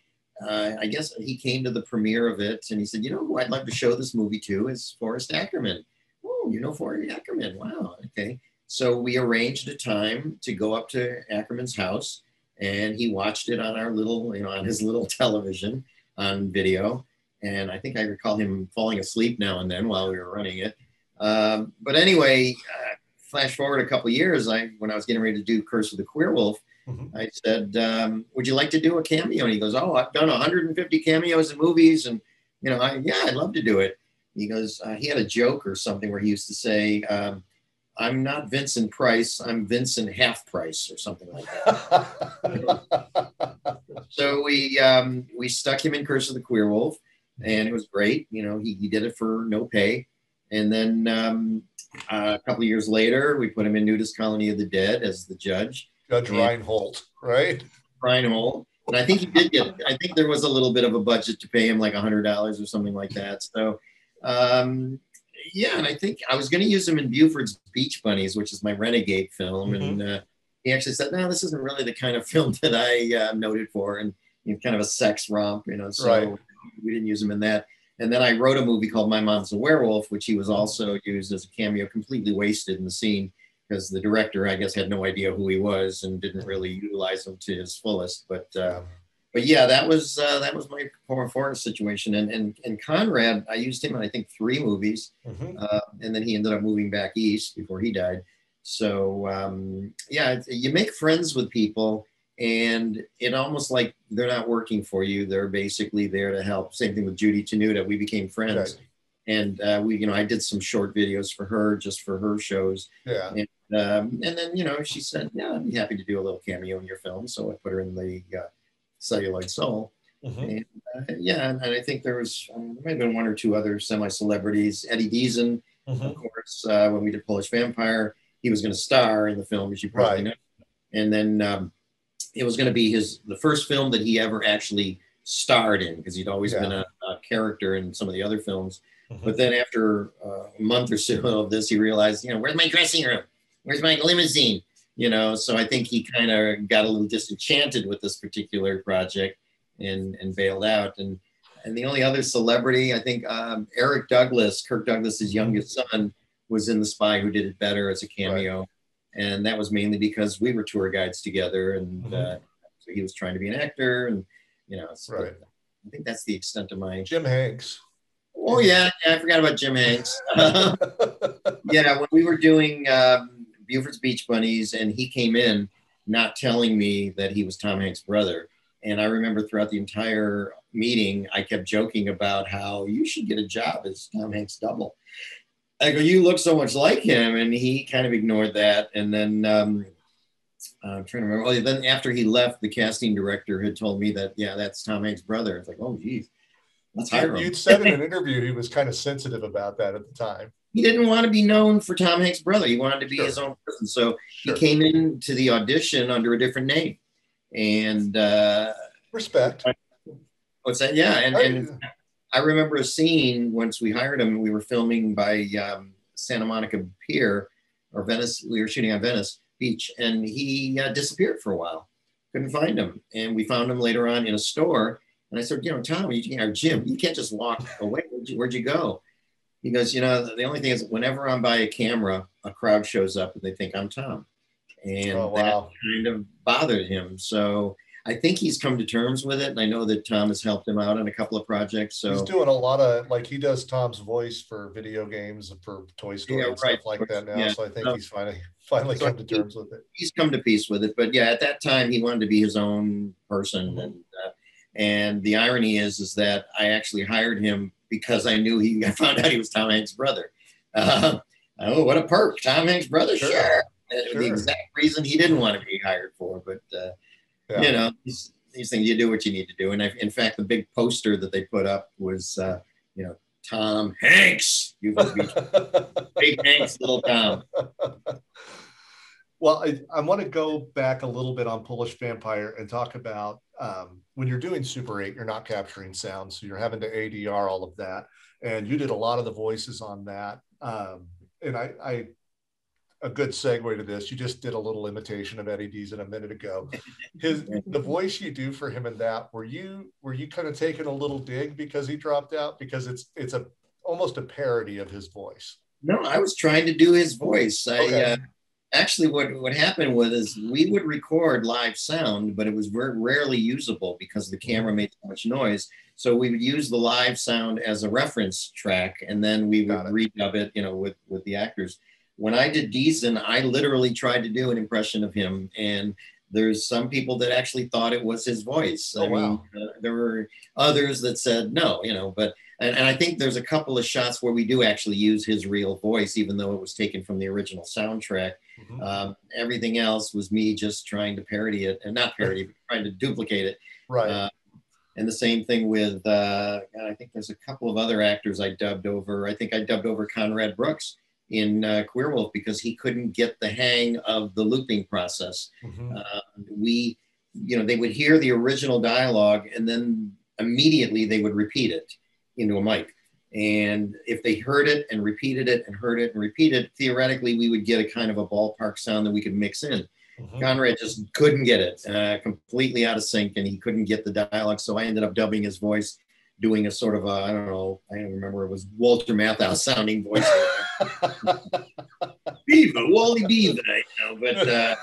uh, I guess he came to the premiere of it and he said, you know who I'd love to show this movie to is Forrest Ackerman. Oh, you know Forrest Ackerman. Wow. Okay. So we arranged a time to go up to Ackerman's house and he watched it on our little, you know, on his little [laughs] television on video and I think I recall him falling asleep now and then while we were running it. Um, but anyway, uh, flash forward a couple years, I when I was getting ready to do Curse of the Queer Wolf, mm-hmm. I said, um, "Would you like to do a cameo?" And he goes, "Oh, I've done 150 cameos in movies, and you know, I, yeah, I'd love to do it." he goes, uh, he had a joke or something where he used to say, um, I'm not Vincent Price, I'm Vincent Half Price or something like that. [laughs] so we um, we stuck him in Curse of the Queer Wolf, and it was great. You know, he, he did it for no pay. And then um, uh, a couple years later, we put him in Nudist Colony of the Dead as the judge. Judge And- Reinhold, right? Reinhold. And I think he did get, I think there was a little bit of a budget to pay him like a hundred dollars or something like that. So, um, yeah, and I think I was going to use him in Buford's Beach Bunnies, which is my renegade film. And uh, he actually said, no, this isn't really the kind of film [laughs] that I uh, noted for. And you know, kind of a sex romp, you know, so Right. We didn't use him in that. And then I wrote a movie called My Mom's a Werewolf, which he was also used as a cameo, completely wasted in the scene because the director, I guess, had no idea who he was and didn't really utilize him to his fullest. But uh, but yeah, that was uh, that was my performance situation. And and and Conrad, I used him in I think three movies, Mhm. uh, and then he ended up moving back east before he died. So um, yeah, you make friends with people, and it almost like they're not working for you; they're basically there to help. Same thing with Judy Tenuta. We became friends, Right. and uh, we, you know, I did some short videos for her just for her shows. Yeah. Um, and then, you know, she said, Yeah, I'd be happy to do a little cameo in your film. So I put her in the uh, Celluloid Soul. Mhm. And, uh, yeah, and, and I think there was, um, there might have been one or two other semi celebrities. Eddie Deezen, Mhm. of course, uh, when we did Polish Vampire, he was going to star in the film, as you probably Right. know. And then um, it was going to be his the first film that he ever actually starred in because he'd always Yeah. been a, a character in some of the other films. Mhm. But then after uh, a month or so [laughs] of this, he realized, you know, where's my dressing room? Where's my limousine? You know, so I think he kind of got a little disenchanted with this particular project and and bailed out. And and the only other celebrity, I think, um, Eric Douglas, Kirk Douglas's youngest son, was in The Spy Who Did It Better as a cameo, and that was mainly because we were tour guides together, and Mhm. uh, so he was trying to be an actor, and you know, so Right. I think that's the extent of my Jim Hanks. Oh yeah, yeah, I forgot about Jim Hanks. [laughs] [laughs] yeah, when we were doing um, Buford's Beach Bunnies, and he came in not telling me that he was Tom Hanks' brother. And I remember throughout the entire meeting, I kept joking about how you should get a job as Tom Hanks' double. I go, you look so much like him, and he kind of ignored that. And then um, I'm trying to remember. Oh, then after he left, the casting director had told me that yeah, that's Tom Hanks' brother. It's like, oh, geez, hire him You'd said in an [laughs] interview he was kind of sensitive about that at the time. he didn't want to be known for Tom Hanks' brother. He wanted to be Sure. his own person. So Sure. he came into the audition under a different name. And uh, Respect. what's that? Yeah. And, and I remember a scene once we hired him. We were filming by um, Santa Monica Pier or Venice. We were shooting on Venice Beach, and he uh, disappeared for a while. Couldn't find him, and we found him later on in a store. And I said, you know, Tom, you can't, or Jim, you can't just walk away. Where'd you, where'd you go? He goes, you know, the only thing is, whenever I'm by a camera, a crowd shows up and they think I'm Tom, and Oh, that kind of bothered him. So I think he's come to terms with it, and I know that Tom has helped him out on a couple of projects. So He's doing a lot of like he does Tom's voice for video games for Toy Story Yeah, and stuff like that now. Yeah. So I think No. he's finally finally So come to terms with it. he's come to peace with it. But yeah, at that time he wanted to be his own person, and uh, and the irony is is that I actually hired him because I knew he. [laughs] I found out he was Tom Hanks' brother. Uh, oh, what a perk! Tom Hanks' brother, Sure. sure. Uh, Sure. The exact reason he didn't want to be hired for, but uh, Yeah. you know these, these things you do what you need to do. And I, in fact, the big poster that they put up was uh, you know Tom Hanks. You [laughs] big Hanks, little Tom. Well, I, I want to go back a little bit on Polish Vampire and talk about um, when you're doing Super 8, you're not capturing sound. So you're having to ADR all of that. And you did a lot of the voices on that. Um, and I, I, a good segue to this, you just did a little imitation of Eddie Deezen a minute ago. [laughs] His the voice you do for him in that, were you were you kind of taking a little dig because he dropped out? Because it's it's a almost a parody of his voice. No, I was trying to do his voice. I Okay. uh, actually what what happened was is we would record live sound, but it was very rarely usable because the camera made so much noise. So we would use the live sound as a reference track, and then we would redub it, you know, with with the actors. When I did Deezen, I literally tried to do an impression of him, and there's some people that actually thought it was his voice. Oh, I mean, wow. uh, there were others that said no, you know, but and, and I think there's a couple of shots where we do actually use his real voice, even though it was taken from the original soundtrack. Mhm. Um, everything else was me just trying to parody it, and not parody, but trying to duplicate it. right. Uh, and the same thing with, uh, I think there's a couple of other actors I dubbed over. I think I dubbed over Conrad Brooks in uh, Queer Wolf because he couldn't get the hang of the looping process. Mhm. Uh, we, you know, they would hear the original dialogue and then immediately they would repeat it into a mic. And if they heard it and repeated it and heard it and repeated, it, theoretically, we would get a kind of a ballpark sound that we could mix in. Mhm. Conrad just couldn't get it, uh, completely out of sync, and he couldn't get the dialogue. So I ended up dubbing his voice, doing a sort of a, I don't know, I don't remember, it was Walter Matthau sounding voice. [laughs] Beaver, Wally Beaver, you know, but uh,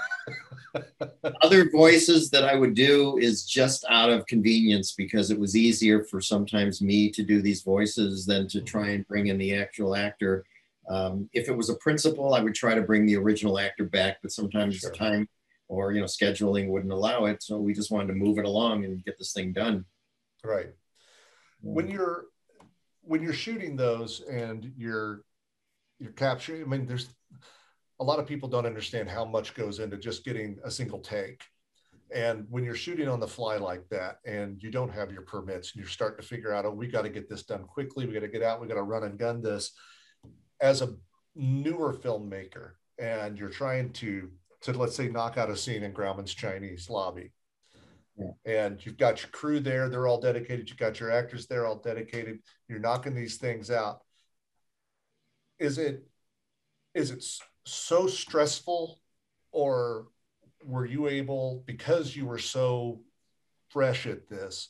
other voices that I would do is just out of convenience because it was easier for sometimes me to do these voices than to try and bring in the actual actor. Um, if it was a principal, I would try to bring the original actor back, but sometimes Sure. time or you know scheduling wouldn't allow it. So we just wanted to move it along and get this thing done. right. When mm. you're when you're shooting those and you're you're capturing i mean there's a lot of people don't understand how much goes into just getting a single take. And when you're shooting on the fly like that and you don't have your permits and you're starting to figure out oh we got to get this done quickly. We got to get out. We got to run and gun this. As a newer filmmaker and you're trying to to let's say knock out a scene in grauman's chinese lobby and you've got your crew there they're all dedicated you've got your actors there all dedicated you're knocking these things out. Is it is it so stressful or were you able because you were so fresh at this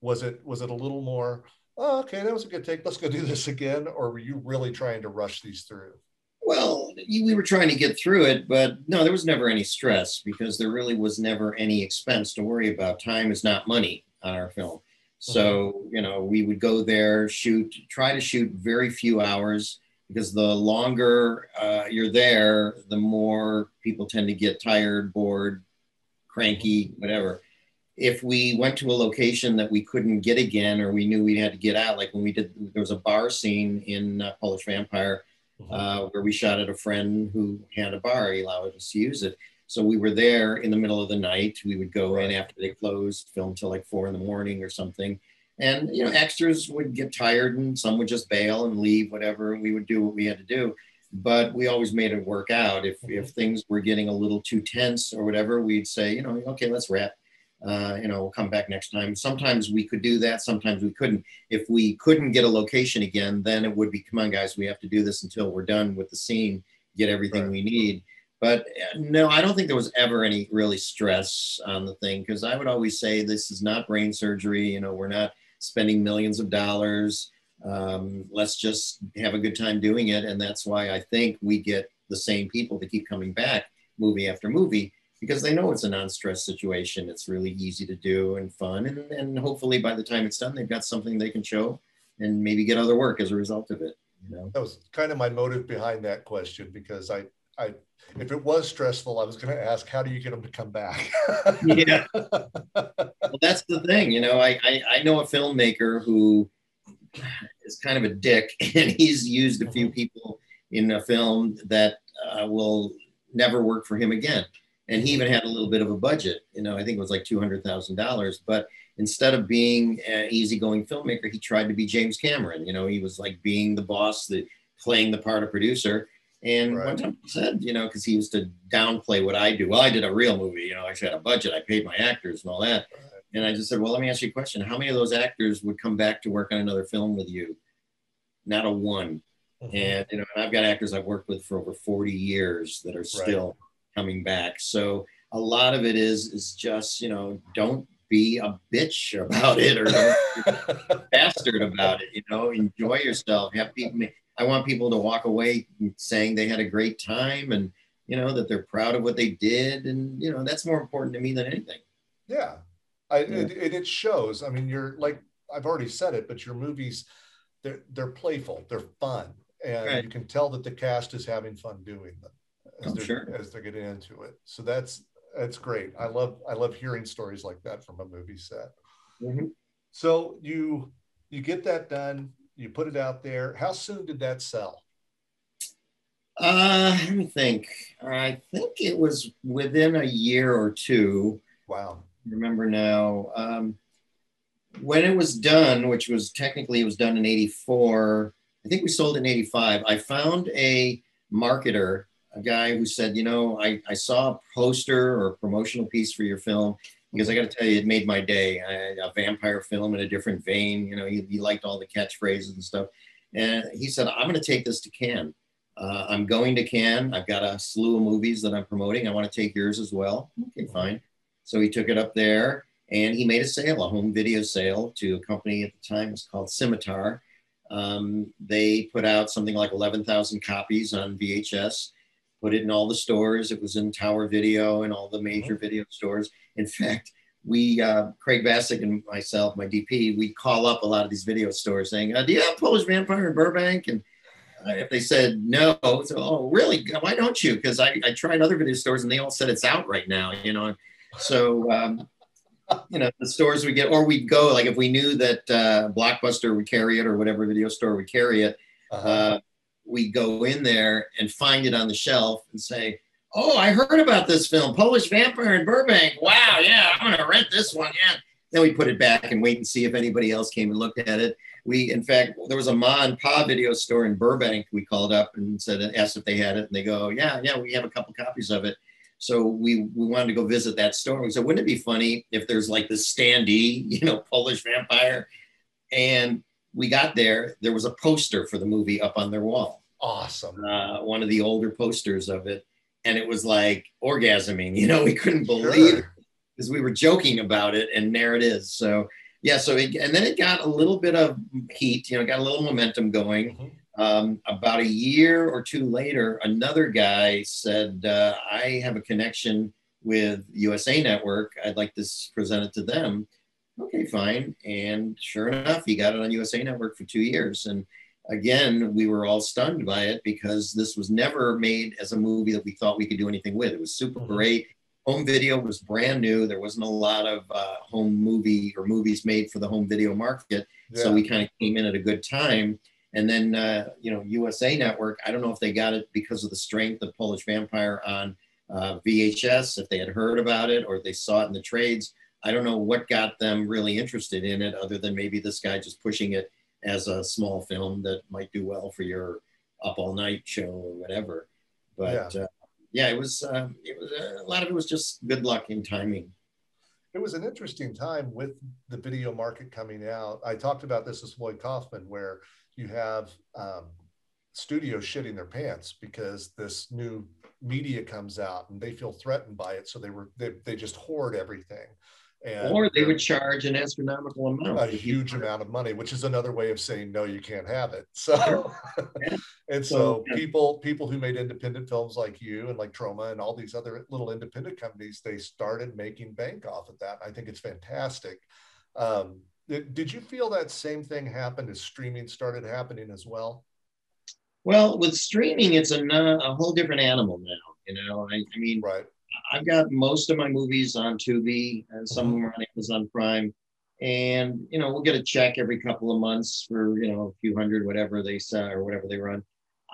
was it was it a little more oh, okay that was a good take let's go do this again or were you really trying to rush these through? Well, we were trying to get through it, but no, there was never any stress because there really was never any expense to worry about. Time is not money on our film. So, you know, we would go there, shoot, try to shoot very few hours because the longer uh, you're there, the more people tend to get tired, bored, cranky, whatever. If we went to a location that we couldn't get again or we knew we had to get out, like when we did, there was a bar scene in uh, Polish Vampire uh, where we shot at a friend who had a bar. He allowed us to use it. So we were there in the middle of the night. We would go in after they closed, film till like four in the morning or something. And you know, extras would get tired and some would just bail and leave, whatever. And we would do what we had to do. But we always made it work out. If if things were getting a little too tense or whatever, we'd say, you know, okay, let's wrap. Uh, you know, we'll come back next time. Sometimes we could do that. Sometimes we couldn't if we couldn't get a location again, then it would be, come on, guys, we have to do this until we're done with the scene, get everything Right. we need. But uh, no, I don't think there was ever any really stress on the thing because I would always say this is not brain surgery. You know, we're not spending millions of dollars. Um, let's just have a good time doing it. And that's why I think we get the same people to keep coming back movie after movie because they know it's a non-stress situation. It's really easy to do and fun. And, and hopefully by the time it's done, they've got something they can show and maybe get other work as a result of it. You know? that was kind of my motive behind that question because i i if it was stressful i was going to ask how do you get them to come back [laughs] Yeah. well, that's the thing. You know, I, I, I know a filmmaker who is kind of a dick, [laughs] and he's used a few people in a film that uh, will never work for him again. And he even had a little bit of a budget. You know, I think it was like two hundred thousand dollars. But instead of being an easygoing filmmaker, he tried to be James Cameron. You know, he was like being the boss, the playing the part of producer. And Right. one time he said, you know, because he used to downplay what I do. Well, I did a real movie. You know, I actually had a budget. I paid my actors and all that. And I just said, well, let me ask you a question. How many of those actors would come back to work on another film with you? Not a one. Mm-hmm. And you know, and I've got actors I've worked with for over 40 years that are still coming back. So a lot of it is is just, you know, don't be a bitch [laughs] about it or don't be a [laughs] bastard about it. You know, enjoy yourself. Have people I want people to walk away saying they had a great time and you know that they're proud of what they did. And you know, that's more important to me than anything. Yeah, I, Yeah. It, it, it shows. I mean, you're like I've already said it, but your movies, they're they're playful, they're fun, and Right. you can tell that the cast is having fun doing them as they're sure. as they're getting into it. So that's That's great. I love I love hearing stories like that from a movie set. Mm-hmm. So you you get that done, you put it out there. How soon did that sell? Uh, let me think. I think it was within a year or two. Wow. remember now. Um, when it was done, which was technically it was done in 84, I think we sold it in 85. I found a marketer, a guy who said, you know, I, I saw a poster or a promotional piece for your film because I got to tell you, it made my day. I, a vampire film in a different vein. You know, he, he liked all the catchphrases and stuff. And he said, I'm going to take this to Cannes. Uh, I'm going to Cannes. I've got a slew of movies that I'm promoting. I want to take yours as well. Okay, fine. So he took it up there and he made a sale, a home video sale to a company at the time. It was called Scimitar. Um, they put out something like 11,000 copies on VHS, put it in all the stores. It was in Tower Video and all the major mm-hmm. video stores. In fact, we, uh, Craig Bassick and myself, my DP, we call up a lot of these video stores saying, uh, "Do you have Polish Vampire in Burbank?" And uh, if they said no, so oh really? Why don't you? Because I, I tried other video stores and they all said it's out right now. You know, so um, you know the stores we get, or we'd go like if we knew that uh, Blockbuster would carry it or whatever video store would carry it, uh-huh. We'd go in there and find it on the shelf and say, "Oh, I heard about this film, Polish Vampire in Burbank. Wow, yeah, I'm gonna rent this one. Yeah." Then we put it back and wait and see if anybody else came and looked at it. We, in fact, there was a Ma and Pa video store in Burbank. We called up and said, asked if they had it, and they go, "Yeah, yeah, we have a couple copies of it." So we we wanted to go visit that store. We said, wouldn't it be funny if there's like this standee, [laughs] you know, Polish vampire? And we got there. There was a poster for the movie up on their wall. Awesome. Uh, one of the older posters of it, and it was like orgasming. You know, we couldn't believe sure. because we were joking about it, and there it is. So yeah. So it, and then it got a little bit of heat. You know, got a little momentum going. Mm-hmm um, about a year or two later, another guy said, uh, I have a connection with USA Network. I'd like to present it to them. Okay, fine. And sure enough, he got it on USA Network for two years. And again, we were all stunned by it because this was never made as a movie that we thought we could do anything with. It was super mm-hmm. great. Home video was brand new. There wasn't a lot of uh, home movie or movies made for the home video market. Yeah. So we kind of came in at a good time and then, uh, you know, USA Network, I don't know if they got it because of the strength of Polish Vampire on uh, VHS, if they had heard about it or they saw it in the trades. I don't know what got them really interested in it, other than maybe this guy just pushing it as a small film that might do well for your up all night show or whatever. But yeah, uh, yeah it was, um, it was uh, a lot of it was just good luck and timing it was an interesting time with the video market coming out. I talked about this with Lloyd Kaufman, where you have um, studios shitting their pants because this new media comes out and they feel threatened by it, so they were they, they just hoard everything. And or they would charge an astronomical amount. A huge amount of money, which is another way of saying no, you can't have it. So [laughs] and so, so people people who made independent films like you and like Troma and all these other little independent companies, they started making bank off of that. I think it's fantastic. Um, did you feel that same thing happened as streaming started happening as well? Well, with streaming, it's a, a whole different animal now. You know, I, I mean, right. I've got most of my movies on Tubi and some mm-hmm. of them on Amazon Prime. And, you know, we'll get a check every couple of months for, you know, a few hundred, whatever they sell or whatever they run.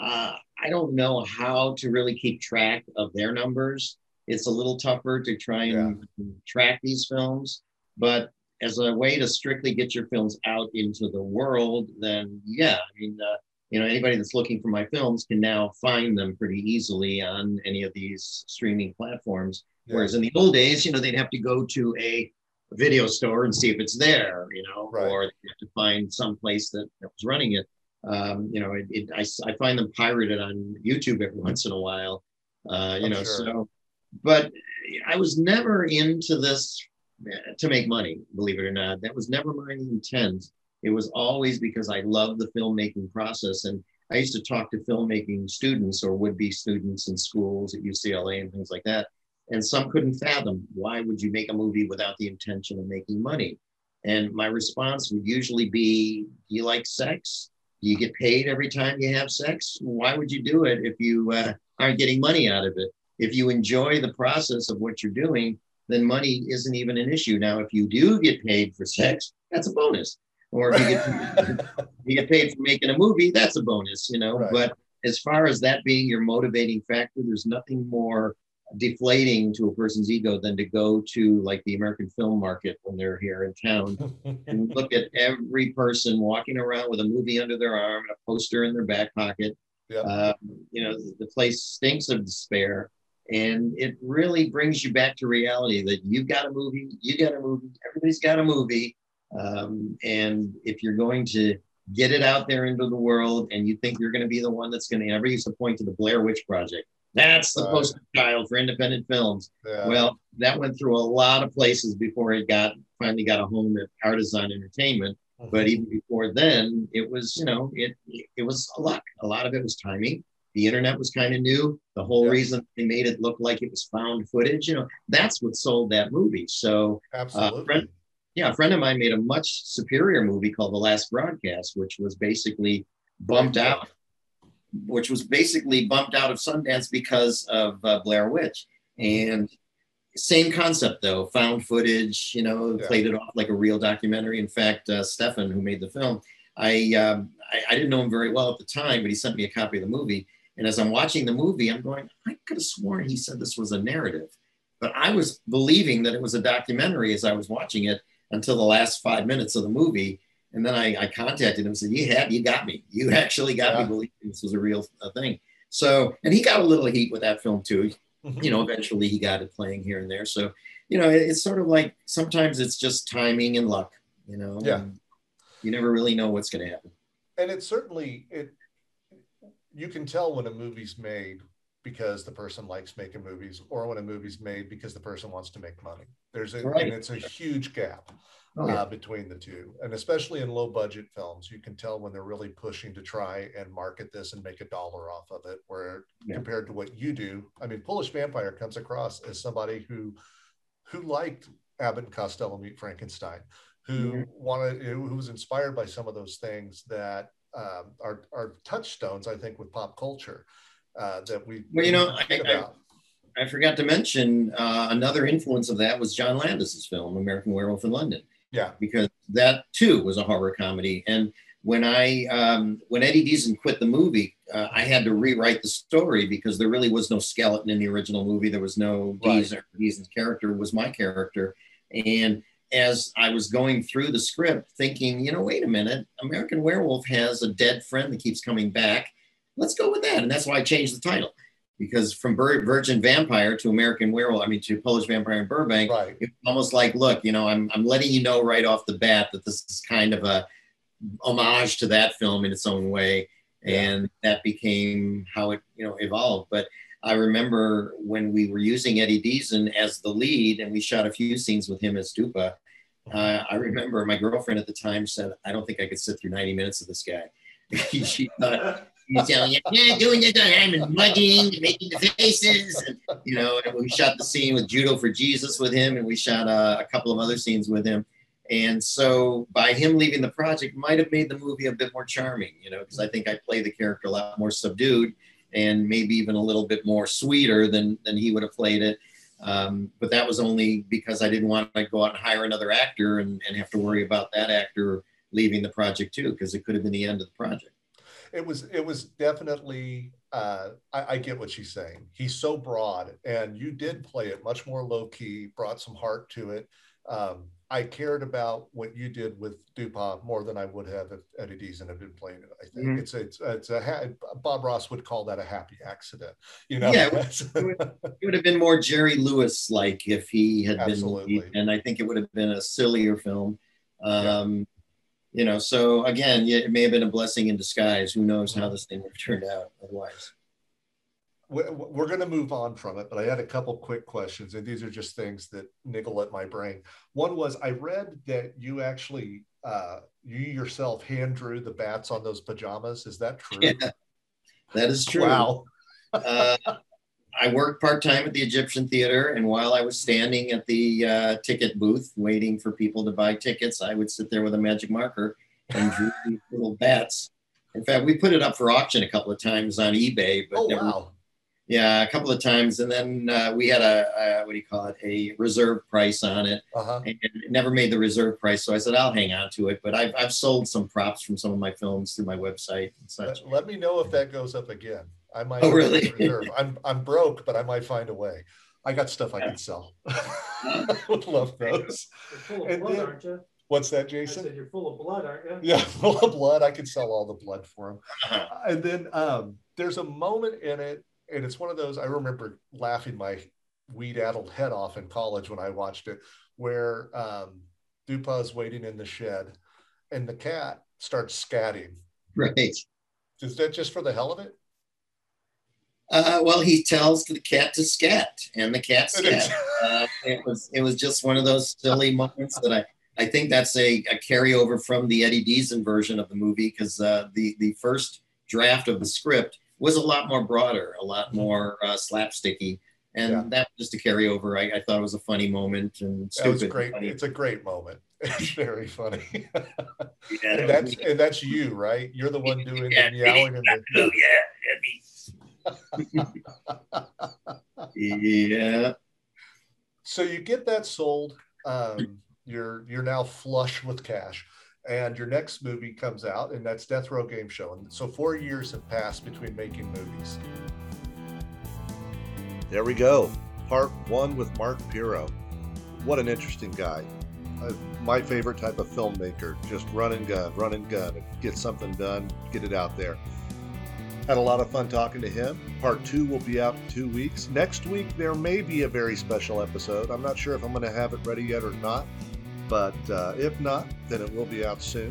Uh, I don't know how to really keep track of their numbers. It's a little tougher to try and yeah. track these films. But as a way to strictly get your films out into the world, then yeah, I mean, uh, you know, anybody that's looking for my films can now find them pretty easily on any of these streaming platforms. Yeah. Whereas in the old days, you know, they'd have to go to a video store and see if it's there, you know, right. or they have to find some place that, that was running it. Um, you know, it, it, I, I find them pirated on YouTube every once in a while, uh, you I'm know, sure. so, but I was never into this to make money, believe it or not. That was never my intent. It was always because I love the filmmaking process. And I used to talk to filmmaking students or would be students in schools at UCLA and things like that. And some couldn't fathom why would you make a movie without the intention of making money? And my response would usually be, Do you like sex? Do you get paid every time you have sex? Why would you do it if you uh, aren't getting money out of it? if you enjoy the process of what you're doing, then money isn't even an issue. Now, if you do get paid for sex, that's a bonus. Or if you get, [laughs] you get paid for making a movie, that's a bonus, you know. Right. But as far as that being your motivating factor, there's nothing more deflating to a person's ego than to go to like the American film market when they're here in town [laughs] and look at every person walking around with a movie under their arm and a poster in their back pocket. Yep. Um, you know, the place stinks of despair. And it really brings you back to reality that you've got a movie, you got a movie, everybody's got a movie. Um, and if you're going to get it out there into the world and you think you're going to be the one that's going to, ever used to point to the Blair Witch Project. That's the Right. poster child for independent films. Yeah. Well, that went through a lot of places before it got finally got a home at Artisan Entertainment. But even before then, it was you know it it was a lot. A lot of it was timing. The internet was kind of new. The whole Yeah. reason they made it look like it was found footage, you know, that's what sold that movie. So absolutely. friend- yeah, a friend of mine made a much superior movie called The Last Broadcast, which was basically bumped out, which was basically bumped out of Sundance because of uh, Blair Witch. And same concept though, found footage, you know, Yeah. played it off like a real documentary. In fact, uh, Stefan, who made the film, I, um, I I didn't know him very well at the time, but he sent me a copy of the movie. And as I'm watching the movie, I'm going, I could have sworn he said this was a narrative. But I was believing that it was a documentary as I was watching it until the last five minutes of the movie. And then I, I contacted him and said, You have, you got me. You [laughs] actually got Yeah. me believing this was a real uh, thing. So, and he got a little heat with that film too. Mhm. You know, eventually he got it playing here and there. So, you know, it- it's sort of like sometimes it's just timing and luck, you know. Yeah. You never really know what's going to happen. and it certainly it you can tell when a movie's made because the person likes making movies or when a movie's made because the person wants to make money there's a Right. and it's a huge gap Oh, yeah. uh, between the two and especially in low budget films you can tell when they're really pushing to try and market this and make a dollar off of it where Yeah. compared to what you do i mean polish vampire comes across as somebody who who liked abbott and costello meet frankenstein who wanted who who was inspired by some of those things that um, are are touchstones i think with pop culture uh, that we Well, you know, I- I- I forgot to mention uh, another influence of that was John Landis's film, American Werewolf in London. yeah because that too was a horror comedy. And when I um, when Eddie Deezen quit the movie, uh, I had to rewrite the story because there really was no skeleton in the original movie. There was no Right. Deezen. Deezen's character was my character, and as I was going through the script, thinking, you know, wait a minute, American Werewolf has a dead friend that keeps coming back. Let's go with that, and that's why I changed the title. Because from Virgin Vampire to American Werewolf, I mean to Polish Vampire in Burbank, right it's almost like, look, you know, I'm, I'm letting you know right off the bat that this is kind of a homage to that film in its own way. And that became how it, you know, evolved. But I remember when we were using Eddie Deezen as the lead and we shot a few scenes with him as Dupa. Uh, I remember my girlfriend at the time said, I don't think I could sit through 90 minutes of this guy. [laughs] she thought, he's yelling, yeah, doing this, I'm and mugging, making the faces. And, you know, we shot the scene with Judo for Jesus with him, and we shot uh, a couple of other scenes with him. And so by him leaving the project might have made the movie a bit more charming, you know, because I think I play the character a lot more subdued and maybe even a little bit more sweeter than, than he would have played it. Um, but that was only because I didn't want to go out and hire another actor and, and have to worry about that actor leaving the project too, because it could have been the end of the project. It was it was definitely uh, I, I get what she's saying he's so broad and you did play it much more low key brought some heart to it um, i cared about what you did with dupa more than i would have if eddie deezen had been playing it i think Mhm. it's it's it's a ha- bob ross would call that a happy accident you know Yeah, It would [laughs] have been more Jerry Lewis like if he had Absolutely. been, and I think it would have been a sillier film. Um, You know, so again, yeah, it may have been a blessing in disguise. Who knows how this thing would have turned out otherwise? we- we're going to move on from it, but I had a couple quick questions, and these are just things that niggle at my brain. One was I read that you actually, uh, you yourself hand drew the bats on those pajamas. Is that true? [laughs] Yeah, that is true. Wow. uh, I worked part time at the Egyptian Theater, and while I was standing at the uh, ticket booth waiting for people to buy tickets, I would sit there with a magic marker and drew [laughs] these little bats. In fact, we put it up for auction a couple of times on eBay, but Oh never, wow. Yeah, a couple of times, and then uh, we had a, a what do you call it? A reserve price on it, Uh-huh. and it never made the reserve price. So I said I'll hang on to it. But I've I've sold some props from some of my films through my website and such. Let, let me know if that goes up again. I might. Oh, really? reserve. I'm I'm broke, but I might find a way. I got stuff I can sell. I [laughs] [laughs] would love those. You're full of And blood, then- aren't you? What's that, I Jason? said you're full of blood, aren't you? Yeah, [laughs] full of blood. I could sell all the blood for him. Uh-huh. And then um, there's a moment in it, and it's one of those I remember laughing my weed-addled head off in college when I watched it, where um, Dupa's waiting in the shed, and the cat starts scatting. Right. Is that just for the hell of it? Uh, well, he tells the cat to scat, and the cat [laughs] scat. Uh, it was it was just one of those silly moments that I I think that's a, a carryover from the Eddie Deezen version of the movie because uh, the the first draft of the script was a lot more broader, a lot more uh, slapsticky, and Yeah. that was just a carryover. I, I thought it was a funny moment and That was great. funny. It's a great moment. [laughs] It's very funny. [laughs] Yeah, and that's and that's you, right? You're the one doing the Yeah, meowing and the yeah, me. Yeah. so you get that sold um, you're you're now flush with cash and your next movie comes out and that's death row game show and so four years have passed between making movies There we go. Part one with Mark Pirro. What an interesting guy. Uh, my favorite type of filmmaker. Just run and gun, run and gun, get something done, get it out there. Had a lot of fun talking to him. Part two will be out in two weeks. Next week, there may be a very special episode. I'm not sure if I'm going to have it ready yet or not, but uh, if not, then it will be out soon.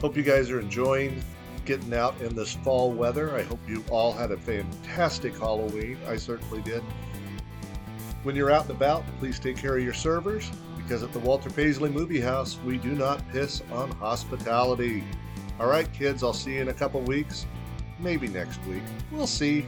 Hope you guys are enjoying getting out in this fall weather. I hope you all had a fantastic Halloween. I certainly did. When you're out and about, please take care of your servers because at the Walter Paisley Movie House, we do not piss on hospitality. All right, kids, I'll see you in a couple weeks. Maybe next week. We'll see.